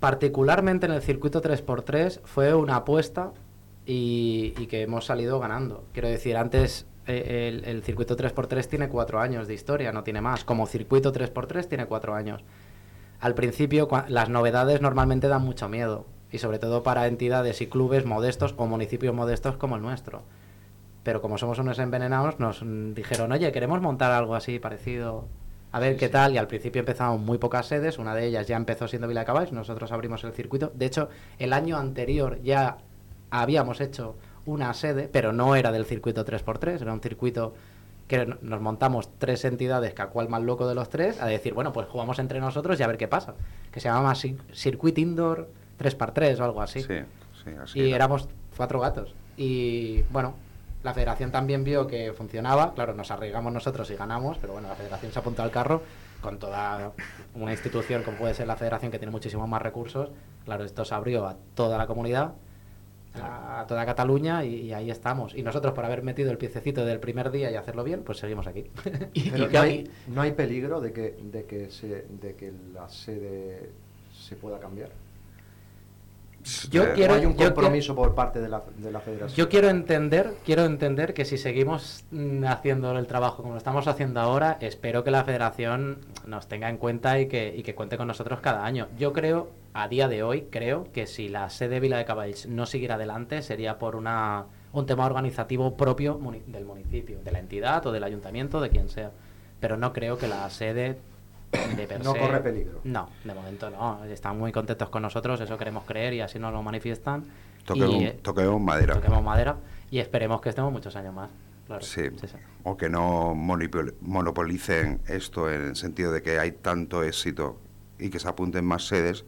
particularmente en el circuito 3x3, fue una apuesta y, y que hemos salido ganando. Quiero decir, antes eh, el, el circuito 3x3 tiene cuatro años de historia, no tiene más. Como circuito 3x3 tiene cuatro años. Al principio, las novedades normalmente dan mucho miedo, y sobre todo para entidades y clubes modestos o municipios modestos como el nuestro. Pero como somos unos envenenados, nos mm, dijeron, oye, queremos montar algo así parecido, a ver qué tal. Y al principio empezamos muy pocas sedes, una de ellas ya empezó siendo Vila de Caballos, nosotros abrimos el circuito. De hecho, el año anterior ya habíamos hecho una sede, pero no era del circuito 3x3, era un circuito que nos montamos tres entidades, cada cual más loco de los tres, a decir, bueno, pues jugamos entre nosotros y a ver qué pasa. Que se llamaba Cir- Circuit Indoor 3x3 o algo así. Sí, sí, así Y era. éramos cuatro gatos. Y bueno, la federación también vio que funcionaba. Claro, nos arriesgamos nosotros y ganamos, pero bueno, la federación se apuntó al carro con toda una institución como puede ser la federación que tiene muchísimos más recursos. Claro, esto se abrió a toda la comunidad, a toda Cataluña y, y ahí estamos. Y nosotros por haber metido el piececito del primer día y hacerlo bien, pues seguimos aquí. Y- Pero y no hay, no hay peligro de que, de, que se, de que la sede se pueda cambiar. Yo Eh, quiero- ¿O hay un quiero- compromiso por parte de la, de la federación. Yo quiero entender, quiero entender que si seguimos mm, haciendo el trabajo como lo estamos haciendo ahora, espero que la federación nos tenga en cuenta y que, y que cuente con nosotros cada año. Yo creo, a día de hoy, creo que si la sede Vila de Caballos no siguiera adelante sería por una un tema organizativo propio muni- del municipio, de la entidad o del ayuntamiento, de quien sea. Pero no creo que la sede de per No se- corre peligro. No, de momento no. Están muy contentos con nosotros, eso queremos creer y así nos lo manifiestan. Toquemos, Y, eh, toquemos madera. toquemos madera y esperemos que estemos muchos años más. Claro. Sí. Sí, sí. O que no monopol- monopolicen esto en el sentido de que hay tanto éxito y que se apunten más sedes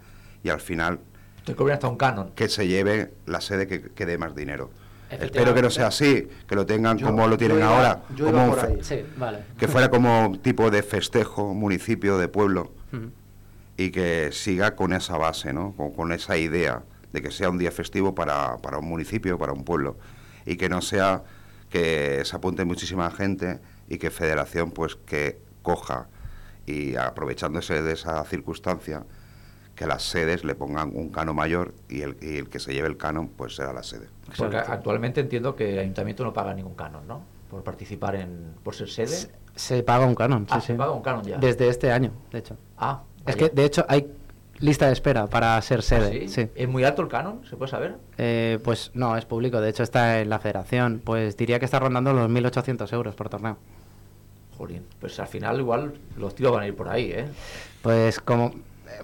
y al final te hasta un canon. que se lleve la sede que, que dé más dinero. Espero que no sea así, que lo tengan Yo- como lo tienen yo iba- ahora, yo como iba un por fe- ahí. Sí, vale. que fuera como tipo de festejo, municipio, de pueblo, y que siga con esa base, ¿no? con, con esa idea de que sea un día festivo para, para un municipio, para un pueblo, y que no sea que se apunte muchísima gente y que Federación pues que coja y aprovechándose de esa circunstancia que las sedes le pongan un cano mayor y el, y el que se lleve el canon pues será la sede. Porque actualmente entiendo que el ayuntamiento no paga ningún canon, ¿no? Por participar en. por ser sede. Se, se paga un canon, sí, Ah, sí. se paga un canon ya. Desde este año, de hecho. Ah, Es que, de hecho, hay lista de espera para ser ¿Ah, sede. sí? sí. ¿Es muy alto el canon? ¿Se puede saber? Eh, pues no, es público. De hecho, está en la federación. Pues diría que está rondando los 1.800 euros por torneo. Jolín, pues al final igual los tiros van a ir por ahí, ¿eh? Pues como...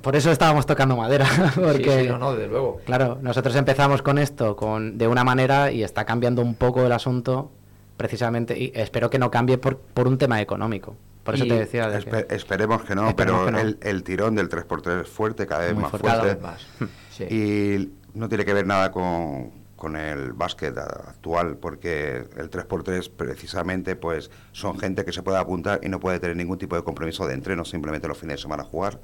Por eso estábamos tocando madera. Porque, Sí, sí, no, no, desde luego. Claro, nosotros empezamos con esto con, de una manera y está cambiando un poco el asunto precisamente y espero que no cambie por, por un tema económico. Por eso Y te decía de que- Espe- esperemos que no, Esperemos pero que no. El, el tirón del 3x3 es fuerte, cada vez Muy más fuerte. fuerte. Cada vez más. Sí. Y no tiene que ver nada con, con el básquet actual, porque el 3x3 precisamente pues son gente que se puede apuntar y no puede tener ningún tipo de compromiso de entreno, simplemente los fines de semana jugar.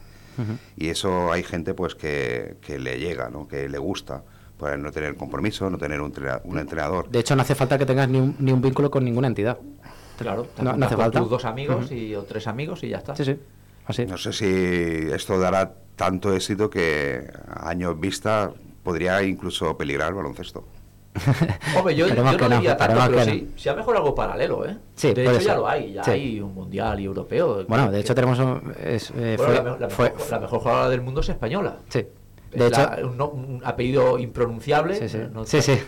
Y eso hay gente pues que, que le llega, ¿no? que le gusta, por no tener compromiso, no tener un, trena- un entrenador. De hecho, no hace falta que tengas ni un, ni un vínculo con ninguna entidad. Claro, te No- hace con falta. tus dos amigos y, o tres amigos y ya está. Sí, sí. Así. No sé si esto dará tanto éxito que a años vista podría incluso peligrar el baloncesto. Hombre, yo, yo no que no, diría tanto, pero que sí, se ha mejorado algo paralelo, ¿eh? Sí, de hecho ya lo hay, ya Sí. hay un mundial y europeo. Bueno, que- de hecho que- tenemos un, es, eh, bueno, fue, la, me- la fue- mejor, la mejor jugadora del mundo es española. sí. Es De hecho, la- un, no- un apellido impronunciable. Sí, sí. No, Sí, sí.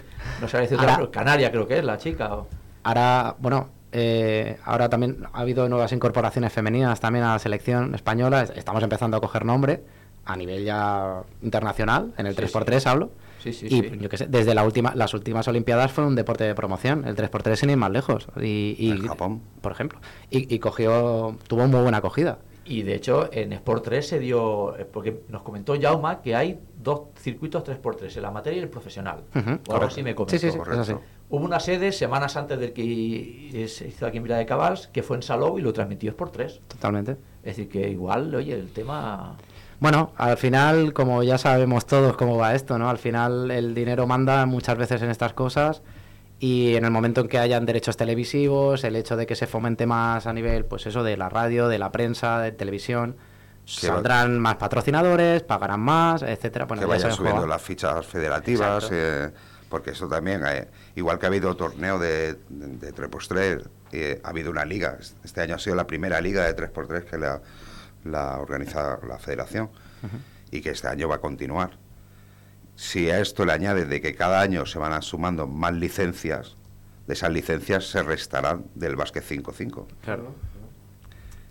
No sé decir Ahora- otra, pero Canaria creo que es la chica. o- ahora, bueno, eh, ahora también ha habido nuevas incorporaciones femeninas también a la selección española. Es- Estamos empezando a coger nombre a nivel ya internacional, en el Sí, 3x3 hablo. Sí, sí, y sí. yo qué sé, desde la última, las últimas Olimpiadas fue un deporte de promoción, el 3x3 sin ir más lejos. Y, y- En Japón. Por ejemplo. Y, y cogió, tuvo muy buena acogida. Y de hecho, en Sport 3 se dio. eh, Porque nos comentó Jauma que hay dos circuitos 3x3, el amateur y el profesional. Ujú, o algo así me comentó. Sí, sí, sí. Hubo una sede semanas antes del que se hizo aquí en Vila de Cabals, que fue en Salou y lo transmitió Sport 3. Totalmente. Es decir, que igual, oye, el tema. Bueno, al final, como ya sabemos todos cómo va esto, ¿no? Al final el dinero manda muchas veces en estas cosas y en el momento en que hayan derechos televisivos, el hecho de que se fomente más a nivel, pues eso, de la radio, de la prensa, de televisión, va- saldrán más patrocinadores, pagarán más, etcétera. Bueno, que ya vayan subiendo las fichas federativas, eh, porque eso también, eh, igual que ha habido torneo de, de, de 3x3, eh, ha habido una liga. Este año ha sido la primera liga de 3x3 que la, la organiza la federación y que este año va a continuar. Si a esto le añades de que cada año se van sumando más licencias, de esas licencias se restarán del básquet 5-5. Claro.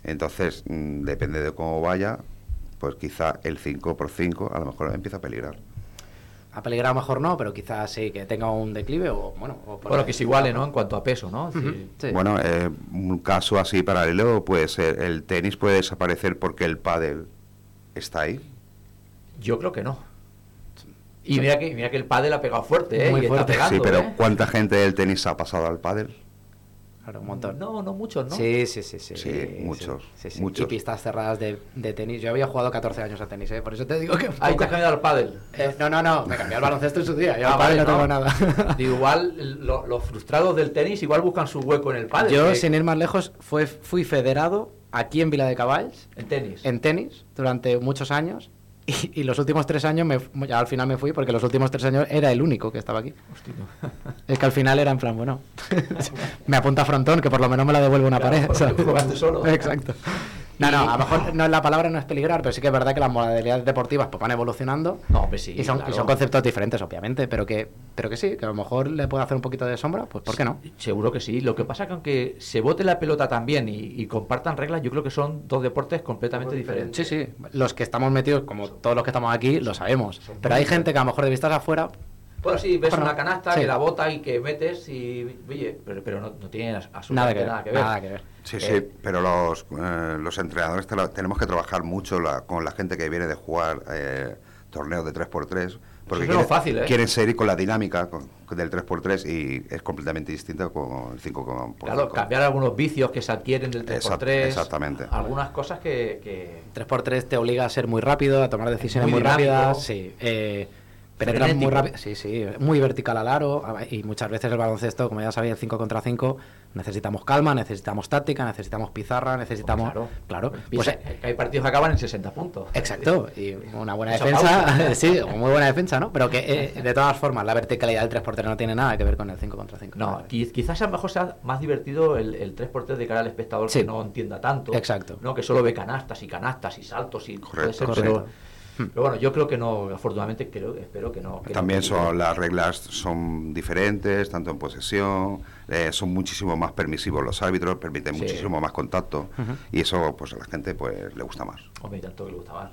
Entonces, mm, depende de cómo vaya, pues quizá el 5 por 5 a lo mejor empieza a peligrar. A peligrado mejor no, pero quizás sí que tenga un declive o bueno. o por Bueno, que se iguale, ¿no? En cuanto a peso, ¿no? Sí. Bueno, eh, un caso así paralelo puede ser el tenis puede desaparecer porque el pádel está ahí. Yo creo que no. Y mira que, mira que el pádel ha pegado fuerte, ¿eh? Muy y está fuerte. pegando, sí, pero ¿eh? ¿cuánta gente del tenis ha pasado al pádel? Claro, un montón. No, no muchos, ¿no? Sí, sí, sí, sí. Sí, muchos, sí, sí. muchos. Y pistas cerradas de, de tenis. Yo había jugado 14 años a tenis, ¿eh? por eso te digo que... Ahí te has cambiado al pádel. Eh, no, no, no, me cambié al baloncesto en su día. Yo Ah, al pádel vale, no tengo nada. Digo, igual lo- los frustrados del tenis igual buscan su hueco en el pádel. Yo, que- sin ir más lejos, fue, fui federado aquí en Vila de Caballs, En tenis. en tenis, durante muchos años. Y, y los últimos tres años, me, ya al final me fui, porque los últimos tres años era el único que estaba aquí. Hostia. Es que al final era en plan, bueno, me apunta frontón, que por lo menos me la devuelve una Claro, pared. solo. Exacto. No, no, a lo mejor no, la palabra no es peligrar, pero sí que es verdad que las modalidades deportivas pues, van evolucionando. No, hombre, sí, y, son, y son conceptos diferentes, obviamente, pero que, pero que sí, que a lo mejor le puede hacer un poquito de sombra, pues ¿por qué no? Seguro que sí. Lo que pasa que aunque se bote la pelota también y, y compartan reglas, yo creo que son dos deportes completamente diferentes. Sí, sí, los que estamos metidos, como todos los que estamos aquí, lo sabemos. Pero hay gente que a lo mejor de vistas afuera, Bueno, sí, ves Bueno, una canasta sí. que la bota y que metes y, oye, pero, pero no, no tiene absolutamente nada que ver. Nada que ver. Sí, Eh, sí, pero los, eh, los entrenadores te lo- tenemos que trabajar mucho la- con la gente que viene de jugar eh, torneos de 3x3. Porque lo fácil, ¿eh? quieren seguir con la dinámica con- con del 3x3 y es completamente distinta con el 5 por Claro, cambiar algunos vicios que se adquieren del 3x3. Exact- exactamente. Algunas cosas que... que- 3x3 te obliga a ser muy rápido, a tomar decisiones Muy muy, rápidas, sí. Penetras muy rápido, sí, sí, muy vertical al aro y muchas veces el baloncesto, como ya sabéis, el 5 contra 5, necesitamos calma, necesitamos táctica, necesitamos pizarra, necesitamos... Claro. claro. Pues Pues, eh, hay partidos que acaban en 60 puntos. Exacto, y una buena defensa, pausa. sí, muy buena defensa, ¿no? Pero que eh, de todas formas la verticalidad del 3x3 no tiene nada que ver con el 5 contra 5. No, qui- quizás a lo mejor sea más divertido el, el 3x3 de cara al espectador Sí. que no entienda tanto. Exacto. ¿no? Que solo ve canastas y canastas y saltos y puede Correcto, ser, correcto. pero, pero bueno, yo creo que no, afortunadamente creo, espero que no. que También son las reglas son diferentes, tanto en posesión, eh, son muchísimo más permisivos los árbitros, permiten Sí. muchísimo más contacto y eso pues a la gente pues le gusta más. Hombre, tanto que le gusta más.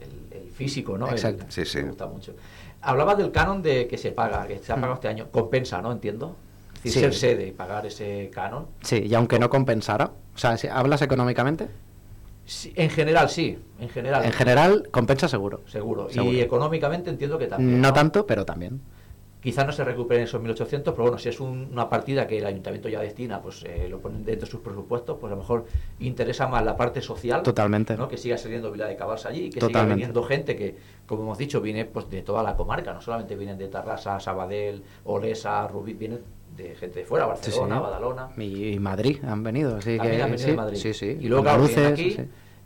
El, el- el físico, ¿no? El- Exacto. Sí, sí. Me gusta mucho. Hablabas del canon de que se paga, que se ha pagado este año. Compensa, ¿no? Entiendo. Es decir, Sí. ser sede y pagar ese canon. Sí, y aunque no compensara, o sea, hablas económicamente, Sí, en general, sí. En general. en general compensa seguro. Seguro. Seguro. Y económicamente entiendo que también. No tanto, pero también. Quizás no se recuperen esos 1.800, pero bueno, si es un- una partida que el ayuntamiento ya destina, pues eh, lo ponen dentro de sus presupuestos, pues a lo mejor interesa más la parte social. Totalmente. ¿no? Que siga saliendo Vila de Cabals allí, que siga viniendo gente que, como hemos dicho, viene pues de toda la comarca, no solamente vienen de Tarrasa, Sabadell, Olesa, Rubí, vienen de gente de fuera, Barcelona, sí. Badalona. Y, Madrid han venido, así También que han venido sí, de Madrid. sí, sí. Y luego claro, vienen aquí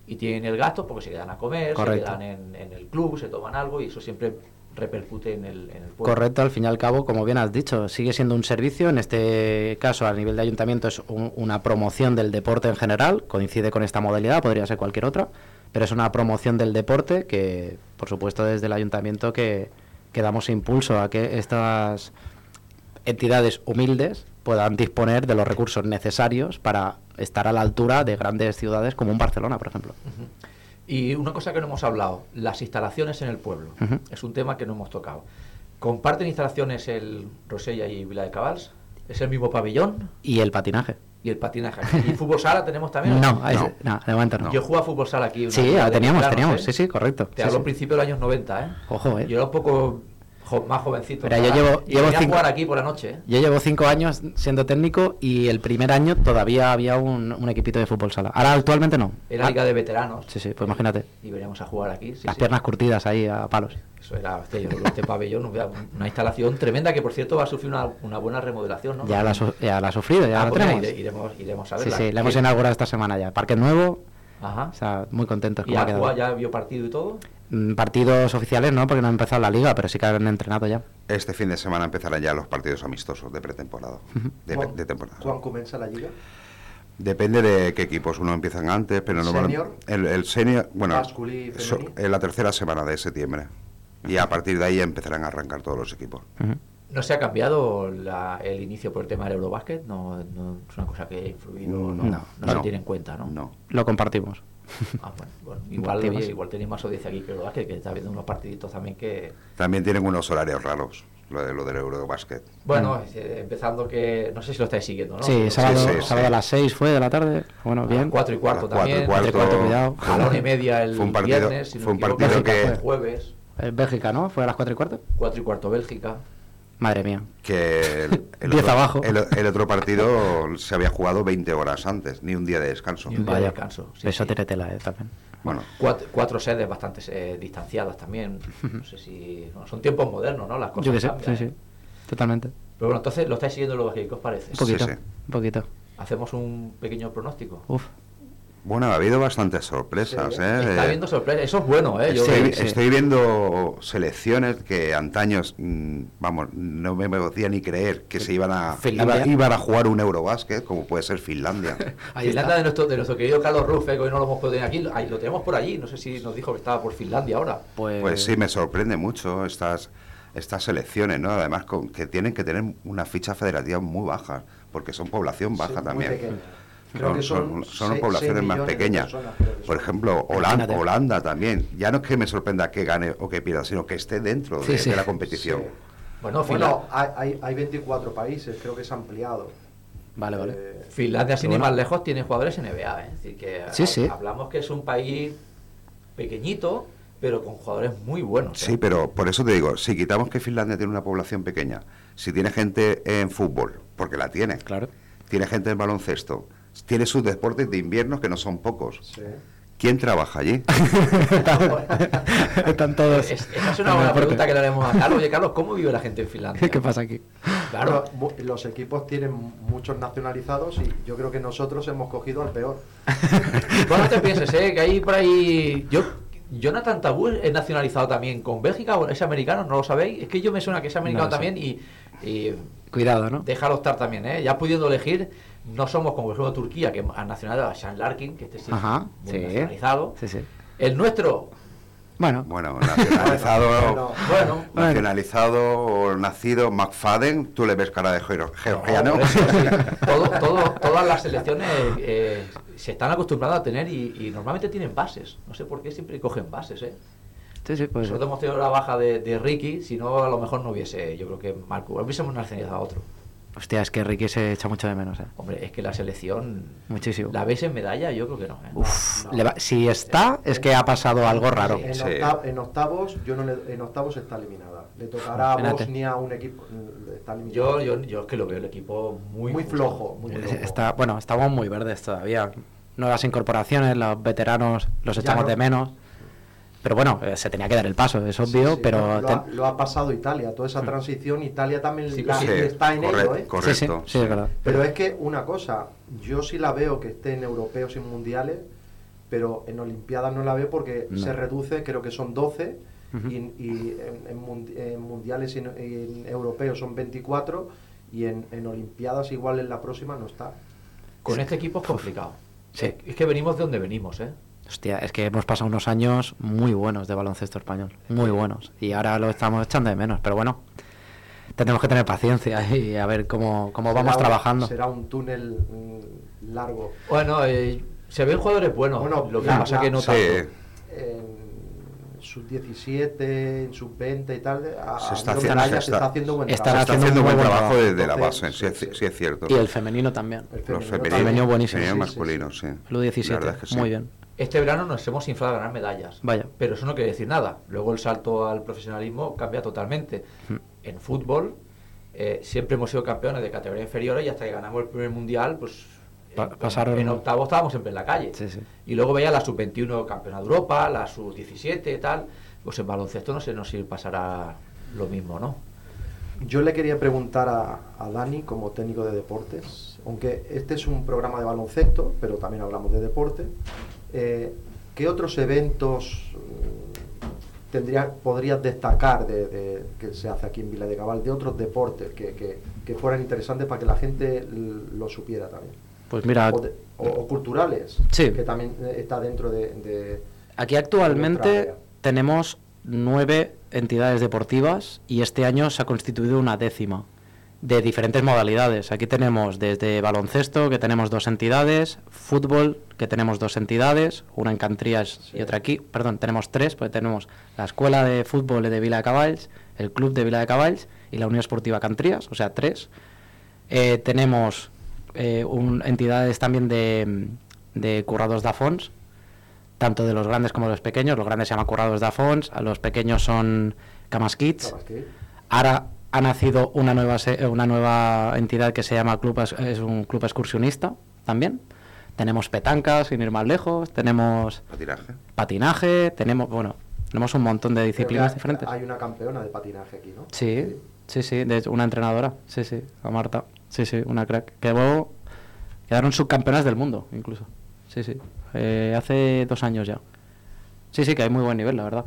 y tienen el gasto porque se quedan a comer, Correcto. se quedan en, en el club, se toman algo y eso siempre repercute en el, en el pueblo. Correcto, al fin y al cabo, como bien has dicho, sigue siendo un servicio. En este caso, a nivel de ayuntamiento, es un- una promoción del deporte en general. Coincide con esta modalidad, podría ser cualquier otra. Pero es una promoción del deporte que, por supuesto, desde el ayuntamiento que, que damos impulso a que estas entidades humildes puedan disponer de los recursos necesarios para estar a la altura de grandes ciudades como un Barcelona, por ejemplo. Y una cosa que no hemos hablado, las instalaciones en el pueblo. Es un tema que no hemos tocado. ¿Comparten instalaciones el Rosella y Vila de Cabals? ¿Es el mismo pabellón? Y el patinaje. Y el patinaje. ¿Y fútbol sala tenemos también? No, No. no, de momento no. Yo jugaba fútbol sala aquí. Sí, ah, teníamos, teníamos, ¿eh? sí, sí, correcto. Te Sí, hablo sí. a principios de los años 90, ¿eh? Ojo, eh. Yo era un poco jo- más jovencito. Mira, yo llevo- y cinco- jugar aquí por la noche, ¿eh? Yo llevo cinco años siendo técnico y el primer año todavía había un, un equipito de fútbol sala. Ahora actualmente no. Era Ah, liga de veteranos. Sí, sí, pues imagínate. Y veníamos a jugar aquí. sí, Las sí. piernas curtidas ahí a palos. Eso era, que este pabellón, una instalación tremenda que por cierto va a sufrir una, una buena remodelación, ¿no? Ya la, ya la ha sufrido, ya Ah, la pues tenemos. ire- iremos, iremos a Sí, verla. sí, la hemos ¿Qué- inaugurado esta semana ya. Parque nuevo, Ajá. o sea, muy contentos ¿Y ha jugado, ya vio partido y todo? Mm, Partidos oficiales no, porque no ha empezado la liga, pero sí que han entrenado ya. Este fin de semana empezarán ya los partidos amistosos de pretemporada. De, temporada. Juan comienza la liga. Depende de qué equipos uno empiezan antes, pero no ¿Senior? El, el senior, bueno, so- en la tercera semana de septiembre. Y a partir de ahí empezarán a arrancar todos los equipos. Ujú. ¿No se ha cambiado la- el inicio por el tema del Eurobásquet? No, no es una cosa que ha influido, no, No, no se no. tiene en cuenta, ¿no? No. Lo compartimos. Ah, bueno, bueno, igual, oye, igual tenéis más audiencia aquí que Eurobásquet, que está viendo unos partiditos también que... También tienen unos horarios raros, lo, de, lo del Eurobasket. Bueno, eh, empezando que... No sé si lo estáis siguiendo, ¿no? Sí, sábado, sí, sí. sábado a las 6 fue de la tarde. Bueno, A las bien. cuatro y cuarto A las cuatro y también. cuarto, cuidado. A la una y media el Fue un partido- viernes, si fue un partido que- fue el jueves, Bélgica, ¿no? Fue a las 4 y cuarto. cuatro y cuarto Bélgica. Madre mía. Que el, otro, abajo. el- el otro partido se había jugado 20 horas antes, ni un día de descanso. Ni un día de Vaya, descanso, sí, eso sí. tiene tela, eh, también. Bueno, Cuatro, cuatro sedes bastante eh, distanciadas también. No sé si... bueno, son tiempos modernos, ¿no? Las cosas Yo qué sé, cambian, sí, ¿eh? sí. Totalmente. Pero bueno, entonces lo estáis siguiendo los ¿qué os parece? Un poquito, sí. un poquito. Hacemos un pequeño pronóstico. Uf. Bueno, ha habido bastantes sorpresas. Sí, ¿eh? Está viendo sorpresa. Eso es bueno, ¿eh? Yo- Estoy, viendo selecciones que antaños, mm, vamos, no me podía ni creer que se iban a, iba- iban a jugar un Eurobásquet, como puede ser Finlandia. Está. de nuestro, de nuestro querido Carlos Ruff, eh, que hoy no lo hemos podido tener aquí, ahí lo tenemos por allí. No sé si nos dijo que estaba por Finlandia ahora. Pues, Pues sí, me sorprende mucho estas, estas selecciones, ¿no? Además, con- que tienen que tener una ficha federativa muy baja, porque son población baja Sí, también. Creo que son, son seis- poblaciones más pequeñas. personas, que Por ejemplo, Holanda. Holanda también. Ya no es que me sorprenda que gane o que pierda, sino que esté dentro Sí, de, sí. de la competición. Sí. Bueno, Bueno, hay, hay, hay 24 países, creo que se ha ampliado. Vale, vale. Eh, Finlandia, sin ir más lejos, tiene jugadores NBA. ¿eh? Es decir, que Sí, ha- sí. hablamos que es un país pequeñito, pero con jugadores muy buenos. ¿eh? Sí, pero por eso te digo, si quitamos que Finlandia tiene una población pequeña, si tiene gente en fútbol, porque la tiene, Claro. tiene gente en baloncesto, tiene sus deportes de invierno que no son pocos. sí. ¿Quién trabaja allí? Están todos. Es- esa es una buena pregunta que le haremos a Carlos. Oye, Carlos, ¿cómo vive la gente en Finlandia? ¿Qué pasa aquí? Claro. Los equipos tienen muchos nacionalizados y yo creo que nosotros hemos cogido al peor. Bueno, no te pienses, ¿eh? Que hay por ahí... Yo, Jonathan Tabú es nacionalizado también con Bélgica, es americano, ¿no lo sabéis? Es que yo me suena que es americano No también y, y Cuidado, ¿no? déjalo estar también, ¿eh? Ya pudiendo elegir, no somos como por ejemplo Turquía, que ha nacionalizado a Sean Larkin, que este sí Ajá, muy sí. nacionalizado. Sí, sí. El nuestro, Bueno, Bueno, nacionalizado, Bueno, bueno, nacionalizado o nacido McFadden, tú le ves cara de geor- georgiano. eso. Todo- todo- todas las selecciones eh, se están acostumbradas a tener y, y normalmente tienen bases. No sé por qué siempre cogen bases, ¿eh? sí, sí, pues. Nosotros hemos tenido la baja de, de Ricky, si no, a lo mejor no hubiese, yo creo que Marco, hubiésemos nacionalizado a otro. Hostia, es que Ricky se echa mucho de menos, eh. Hombre, es que la selección, Muchísimo. ¿la ves en medalla? Yo creo que no. ¿eh? Uf, No. le va- si está, es que ha pasado algo raro. En, Sí. octa- en octavos, yo no le- en octavos está eliminada. Le tocará a. Bosnia un equipo. Está Yo, yo, yo es que lo veo el equipo muy, Muy flojo, muy flojo. Está, bueno, estamos muy verdes todavía. Nuevas incorporaciones, los veteranos los echamos no. de menos. Pero bueno, eh, se tenía que dar el paso, es obvio, Sí, sí, pero... lo, ten- ha, lo ha pasado Italia, toda esa transición, Italia también Sí, la- sí, está en corre- ello, ¿eh? correcto. sí, sí, sí, es verdad. Pero es que una cosa, yo sí la veo que esté en europeos y mundiales, pero en Olimpiadas no la veo porque No. se reduce, creo que son 12, y, y en, en mundi- en mundiales y en, en europeos son 24 y en, en olimpiadas igual en la próxima no está. Con este equipo es complicado. Sí. Es que venimos de donde venimos, ¿eh? Hostia, es que hemos pasado unos años muy buenos de baloncesto español, muy buenos. Y ahora lo estamos echando de menos, pero bueno, tenemos que tener paciencia y a ver cómo, cómo vamos un- trabajando. Será un túnel mm, largo. Bueno, eh, se ven jugadores buenos. Bueno, lo que la- pasa la- que no Sí, tanto. En sub-17, en sub-20 y tal, a- Se está a haciendo- se se está haciendo buen trabajo. está haciendo haciendo un buen muy buen trabajo trabajo. desde la base, sí, sí, es- sí. sí es cierto. Y el femenino también. El Los femenino femeninos, Femenino buenísimo. femeninos Sí, sí, sí. El U17, La verdad es que sí. muy bien. Este verano nos hemos inflado a ganar medallas. Vaya. Pero eso no quiere decir nada. Luego el salto al profesionalismo cambia totalmente. Mm. En fútbol eh, siempre hemos sido campeones de categoría inferior y hasta que ganamos el primer mundial, pues Pa- en- pasaron- en octavo estábamos siempre en la calle. Sí, sí. Y luego veía la sub-21 campeona de Europa, la sub-17 y tal. Pues en baloncesto no sé no si pasará lo mismo, ¿no? Yo le quería preguntar a, a Dani, como técnico de deportes, aunque este es un programa de baloncesto, pero también hablamos de deporte, eh, ¿qué otros eventos mm, tendría, podrías destacar de, de- que se hace aquí en Vila de Cabal, de otros deportes que, que- que fueran interesantes para que la gente lo supiera también? Pues mira, O, de- o- o culturales, Sí. que también eh, está dentro de... de- Aquí actualmente tenemos nueve entidades deportivas y este año se ha constituido una décima de diferentes modalidades. Aquí tenemos desde baloncesto, que tenemos dos entidades, fútbol, que tenemos dos entidades, una en Cantrías Sí. y otra aquí, perdón, tenemos tres, pues tenemos la Escuela de Fútbol de Vila de Caballs, el Club de Vila de Caballs y la Unión Esportiva Cantrías, o sea, tres. Eh, tenemos eh, un- entidades también de, de currados de Afons, tanto de los grandes como de los pequeños. Los grandes se llaman currados de Afons, a los pequeños son Camas Kids. Ahora ha nacido una nueva, se- eh, una nueva entidad que se llama Club, Es- un club excursionista también. Tenemos petancas, sin ir más lejos, tenemos Patinaje. patinaje, tenemos, bueno, tenemos un montón de disciplinas hay- diferentes. Hay una campeona de patinaje aquí, ¿no? Sí, sí, sí, de hecho, una entrenadora, sí, sí, a Marta, sí, sí, una crack. Que luego quedaron subcampeonas del mundo, incluso. Sí, sí, eh, hace dos años ya. Sí, sí, que hay muy buen nivel, la verdad.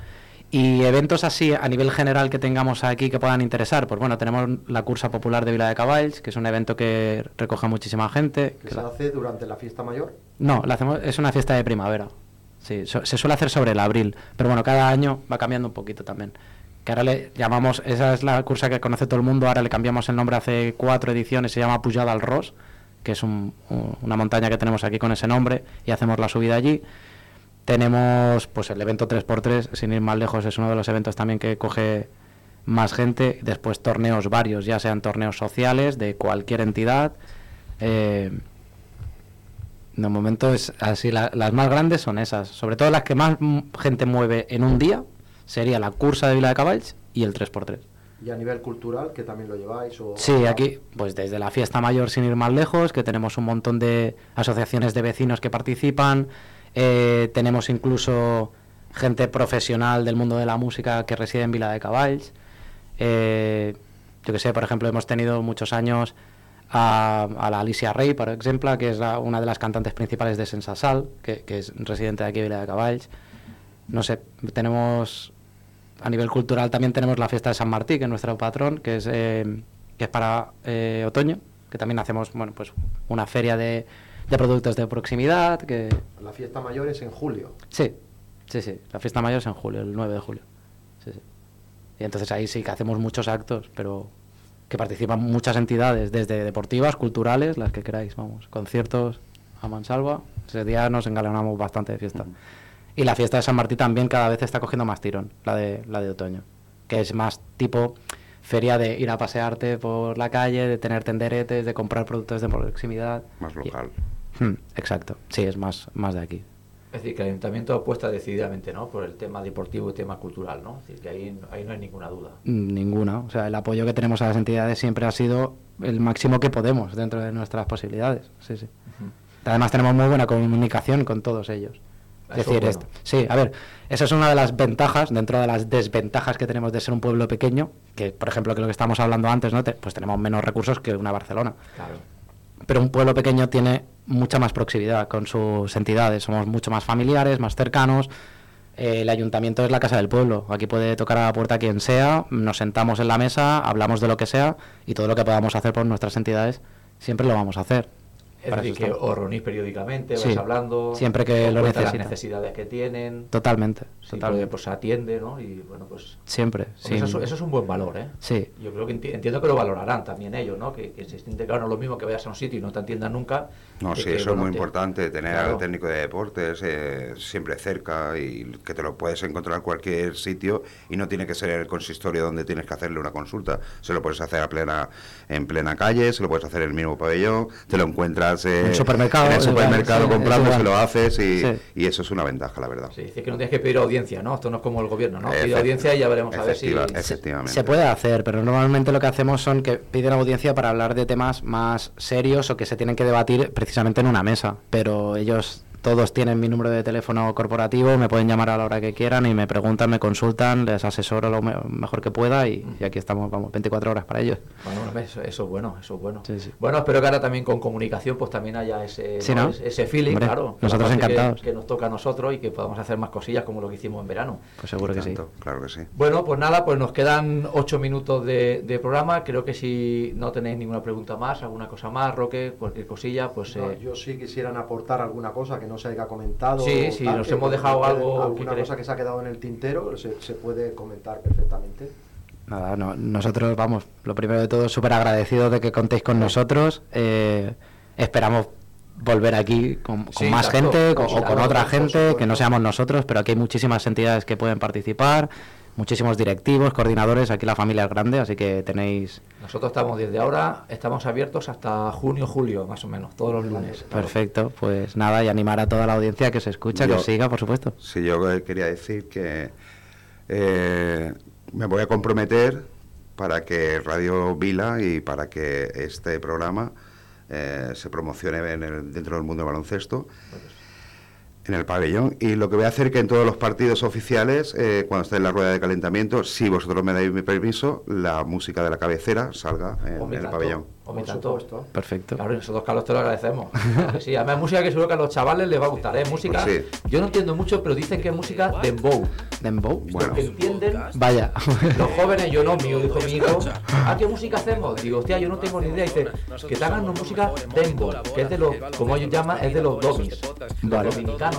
Y eventos así a nivel general que tengamos aquí que puedan interesar, pues bueno, tenemos la Cursa Popular de Vila de Caballs, que es un evento que recoge a muchísima gente. Que que se la- hace durante la fiesta mayor. no, la hacemos, es una fiesta de primavera. Sí, so- se suele hacer sobre el abril, pero bueno, cada año va cambiando un poquito también. Que ahora le llamamos, esa es la cursa que conoce todo el mundo, ahora le cambiamos el nombre hace cuatro ediciones, se llama Pujada al Ros, que es un- un- una montaña que tenemos aquí con ese nombre y hacemos la subida allí. Tenemos pues el evento 3x3, sin ir más lejos, es uno de los eventos también que coge más gente. Después torneos varios, ya sean torneos sociales de cualquier entidad. Eh, de momento es así, la- las más grandes son esas. Sobre todo las que más gente mueve en un día sería la cursa de Vila de Caballs y el 3x3. Y a nivel cultural, que también lo lleváis. O, Sí, aquí, pues desde la fiesta mayor sin ir más lejos, que tenemos un montón de asociaciones de vecinos que participan, eh, tenemos incluso gente profesional del mundo de la música que reside en Vila de Caballs. Eh, yo que sé, por ejemplo, hemos tenido muchos años a, a la Alicia Rey, por ejemplo, que es la- una de las cantantes principales de Sensasal, que, que es residente de aquí Vila de Caballs. No sé, tenemos a nivel cultural también tenemos la fiesta de San Martí, que es nuestro patrón, que es, eh, que es para otoño, que también hacemos bueno, pues una feria de, de productos de proximidad, que La fiesta mayor es en julio. sí, sí, sí, la fiesta mayor es en julio, el 9 de julio. Sí, sí. Y entonces ahí sí que hacemos muchos actos, pero que participan muchas entidades, desde deportivas, culturales, las que queráis, vamos, conciertos a mansalva. Ese día nos engalanamos bastante de fiesta. Y la fiesta de San Martín también cada vez está cogiendo más tirón, la de, la de otoño, que es más tipo feria de ir a pasearte por la calle, de tener tenderetes, de comprar productos de proximidad. Más Y- local. Hmm, exacto, sí, es más, más de aquí. Es decir, que el ayuntamiento apuesta decididamente ¿no? por el tema deportivo y tema cultural, ¿no? Es decir, que ahí, ahí no hay ninguna duda. Mm, Ninguna. O sea, el apoyo que tenemos a las entidades siempre ha sido el máximo que podemos dentro de nuestras posibilidades. Sí, sí. Además tenemos muy buena comunicación con todos ellos. Es Eso decir, es est- bueno. sí, a ver, esa es una de las ventajas dentro de las desventajas que tenemos de ser un pueblo pequeño, que por ejemplo que lo que estamos hablando antes, ¿no? Te- pues tenemos menos recursos que una Barcelona. Claro. Pero un pueblo pequeño tiene mucha más proximidad con sus entidades, somos mucho más familiares, más cercanos. Eh, el ayuntamiento es la casa del pueblo. Aquí puede tocar a la puerta quien sea, nos sentamos en la mesa, hablamos de lo que sea y todo lo que podamos hacer por nuestras entidades siempre lo vamos a hacer. Es decir, que os reunís periódicamente, vais Sí, hablando, siempre que lo cuentan las necesidades que tienen, Totalmente, sí, totalmente. pues, pues se atiende, ¿no? Y bueno, pues Siempre. Sin- Eso, es, eso es un buen valor, ¿eh? Sí. Yo creo que enti- entiendo que lo valorarán también ellos, ¿no? Que, que se siente claro, no es lo mismo que vayas a un sitio y no te atiendan nunca. No, que sí, que, eso bueno, es muy te- importante, tener Claro. al técnico de deportes eh, siempre cerca y que te lo puedes encontrar en cualquier sitio y no tiene que ser el consistorio donde tienes que hacerle una consulta. Se lo puedes hacer a plena, en plena calle, se lo puedes hacer en el mismo pabellón, te lo encuentras eh, En el supermercado, en el es igual, supermercado sí, comprando, es se lo haces y, Sí. y eso es una ventaja, la verdad. Sí, dice que no tienes que pedir audiencia, ¿no? Esto no es como el gobierno, ¿no? Pide audiencia y ya veremos a ver si... efectiva- efectivamente. Se puede hacer, pero normalmente lo que hacemos son que piden audiencia para hablar de temas más serios o que se tienen que debatir precisamente en una mesa. Pero ellos todos tienen mi número de teléfono corporativo, me pueden llamar a la hora que quieran y me preguntan, me consultan, les asesoro lo me- mejor que pueda y, y aquí estamos, vamos, 24 horas para ellos. Bueno, bueno, eso, eso es bueno, eso es bueno. Sí, sí. Bueno, espero que ahora también con comunicación pues también haya ese, Sí, ¿no? ¿no? Ese- feeling, Hombre, claro. que nosotros que- encantados. Que, nos toca a nosotros y que podamos hacer más cosillas como lo que hicimos en verano. Pues seguro que sí. Claro que sí. Bueno, pues nada, pues nos quedan ocho minutos de, de programa. Creo que si no tenéis ninguna pregunta más, alguna cosa más, Roque, cualquier cosilla, pues... No, eh, yo sí quisieran aportar alguna cosa que no se haya comentado. Sí, sí, nos que hemos puede- dejado puede- algo que Alguna queréis. cosa que se ha quedado en el tintero se, se puede comentar perfectamente. Nada, no, nosotros, vamos, lo primero de todo, súper agradecidos de que contéis con nosotros. eh, esperamos volver aquí con, con Sí, más exacto. gente con- o con otra gente, que no seamos nosotros, pero aquí hay muchísimas entidades que pueden participar, muchísimos directivos, coordinadores, aquí la familia es grande, así que tenéis... nosotros estamos desde ahora, estamos abiertos hasta junio, julio, más o menos, todos los lunes. Perfecto, pues nada, y animar a toda la audiencia que se escucha, que Yo- siga, por supuesto. Sí, yo eh, quería decir que eh, me voy a comprometer para que Radio Vila y para que este programa eh, se promocione en el- dentro del mundo del baloncesto en el pabellón y lo que voy a hacer que en todos los partidos oficiales eh, cuando esté en la rueda de calentamiento si vosotros me dais mi permiso la música de la cabecera salga en, el pabellón Por supuesto. Perfecto. Claro, y nosotros, Carlos, te lo agradecemos. Sí, además es música que seguro que a los chavales les va a gustar, ¿eh? Música, Pues sí. yo no entiendo mucho, pero dicen que es música dembow. Dembow. Bueno. Que entienden Vaya. los jóvenes, yo no, mi hijo, mi hijo, ¿a qué música hacemos? Digo, hostia, yo no tengo ni idea. Dice, que te hagan una música dembow, que es de los, como ellos llaman, es de los domis. Vale. Los dominicanos.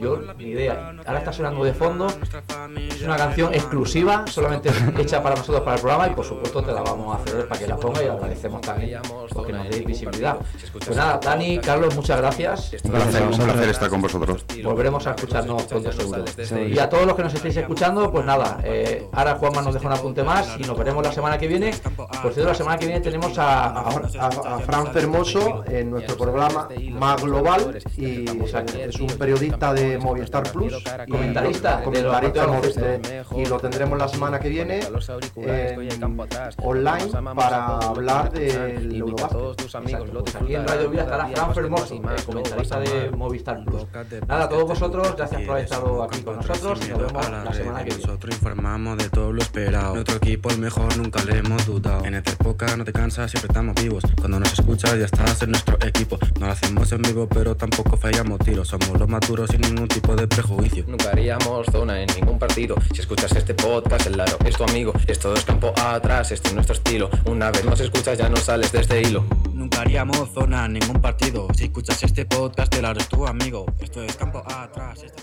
Yo ni idea. Ahora está sonando de fondo. Es una canción exclusiva, solamente hecha para nosotros para el programa y por supuesto te la vamos a hacer para que la ponga y agradecemos también porque nos deis visibilidad. Pues nada, Dani, Carlos, muchas gracias. un placer, un placer estar con vosotros Volveremos a escucharnos pronto seguro. Y a todos los que nos estéis escuchando, pues nada, eh, ahora Juanma nos deja un apunte más y nos veremos la semana que viene. Por cierto, la semana que viene tenemos a, a- A, a- a Fran Fermoso en nuestro programa Más Global y es un periodista de Movistar Plus y Comentarista de comentarista y lo tendremos la semana que viene en- online para hablar del Eurobasket. Pues aquí en Radio Vila estará Fran Fermoso, el comentarista de Movistar Plus. Nada, a todos vosotros, gracias por haber estado aquí con nosotros y nos vemos la semana que viene. Nosotros informamos de todo lo esperado. Nuestro equipo es mejor, nunca le hemos dudado. En esta época no te cansas, siempre estamos vivos. Cuando nos escuchas ya estás en nuestro equipo. No lo hacemos en vivo, pero tampoco fallamos tiros. Somos los maduros sin ningún tipo de prejuicio. Nunca haríamos zona en ningún partido. Si escuchas este podcast, el Laro es tu amigo. Esto es campo atrás, este es nuestro estilo. Una vez nos escuchas, ya no sales de este hilo. Nunca haríamos zona en ningún partido. Si escuchas este podcast, te lo haré tu amigo. Esto es campo atrás. esto-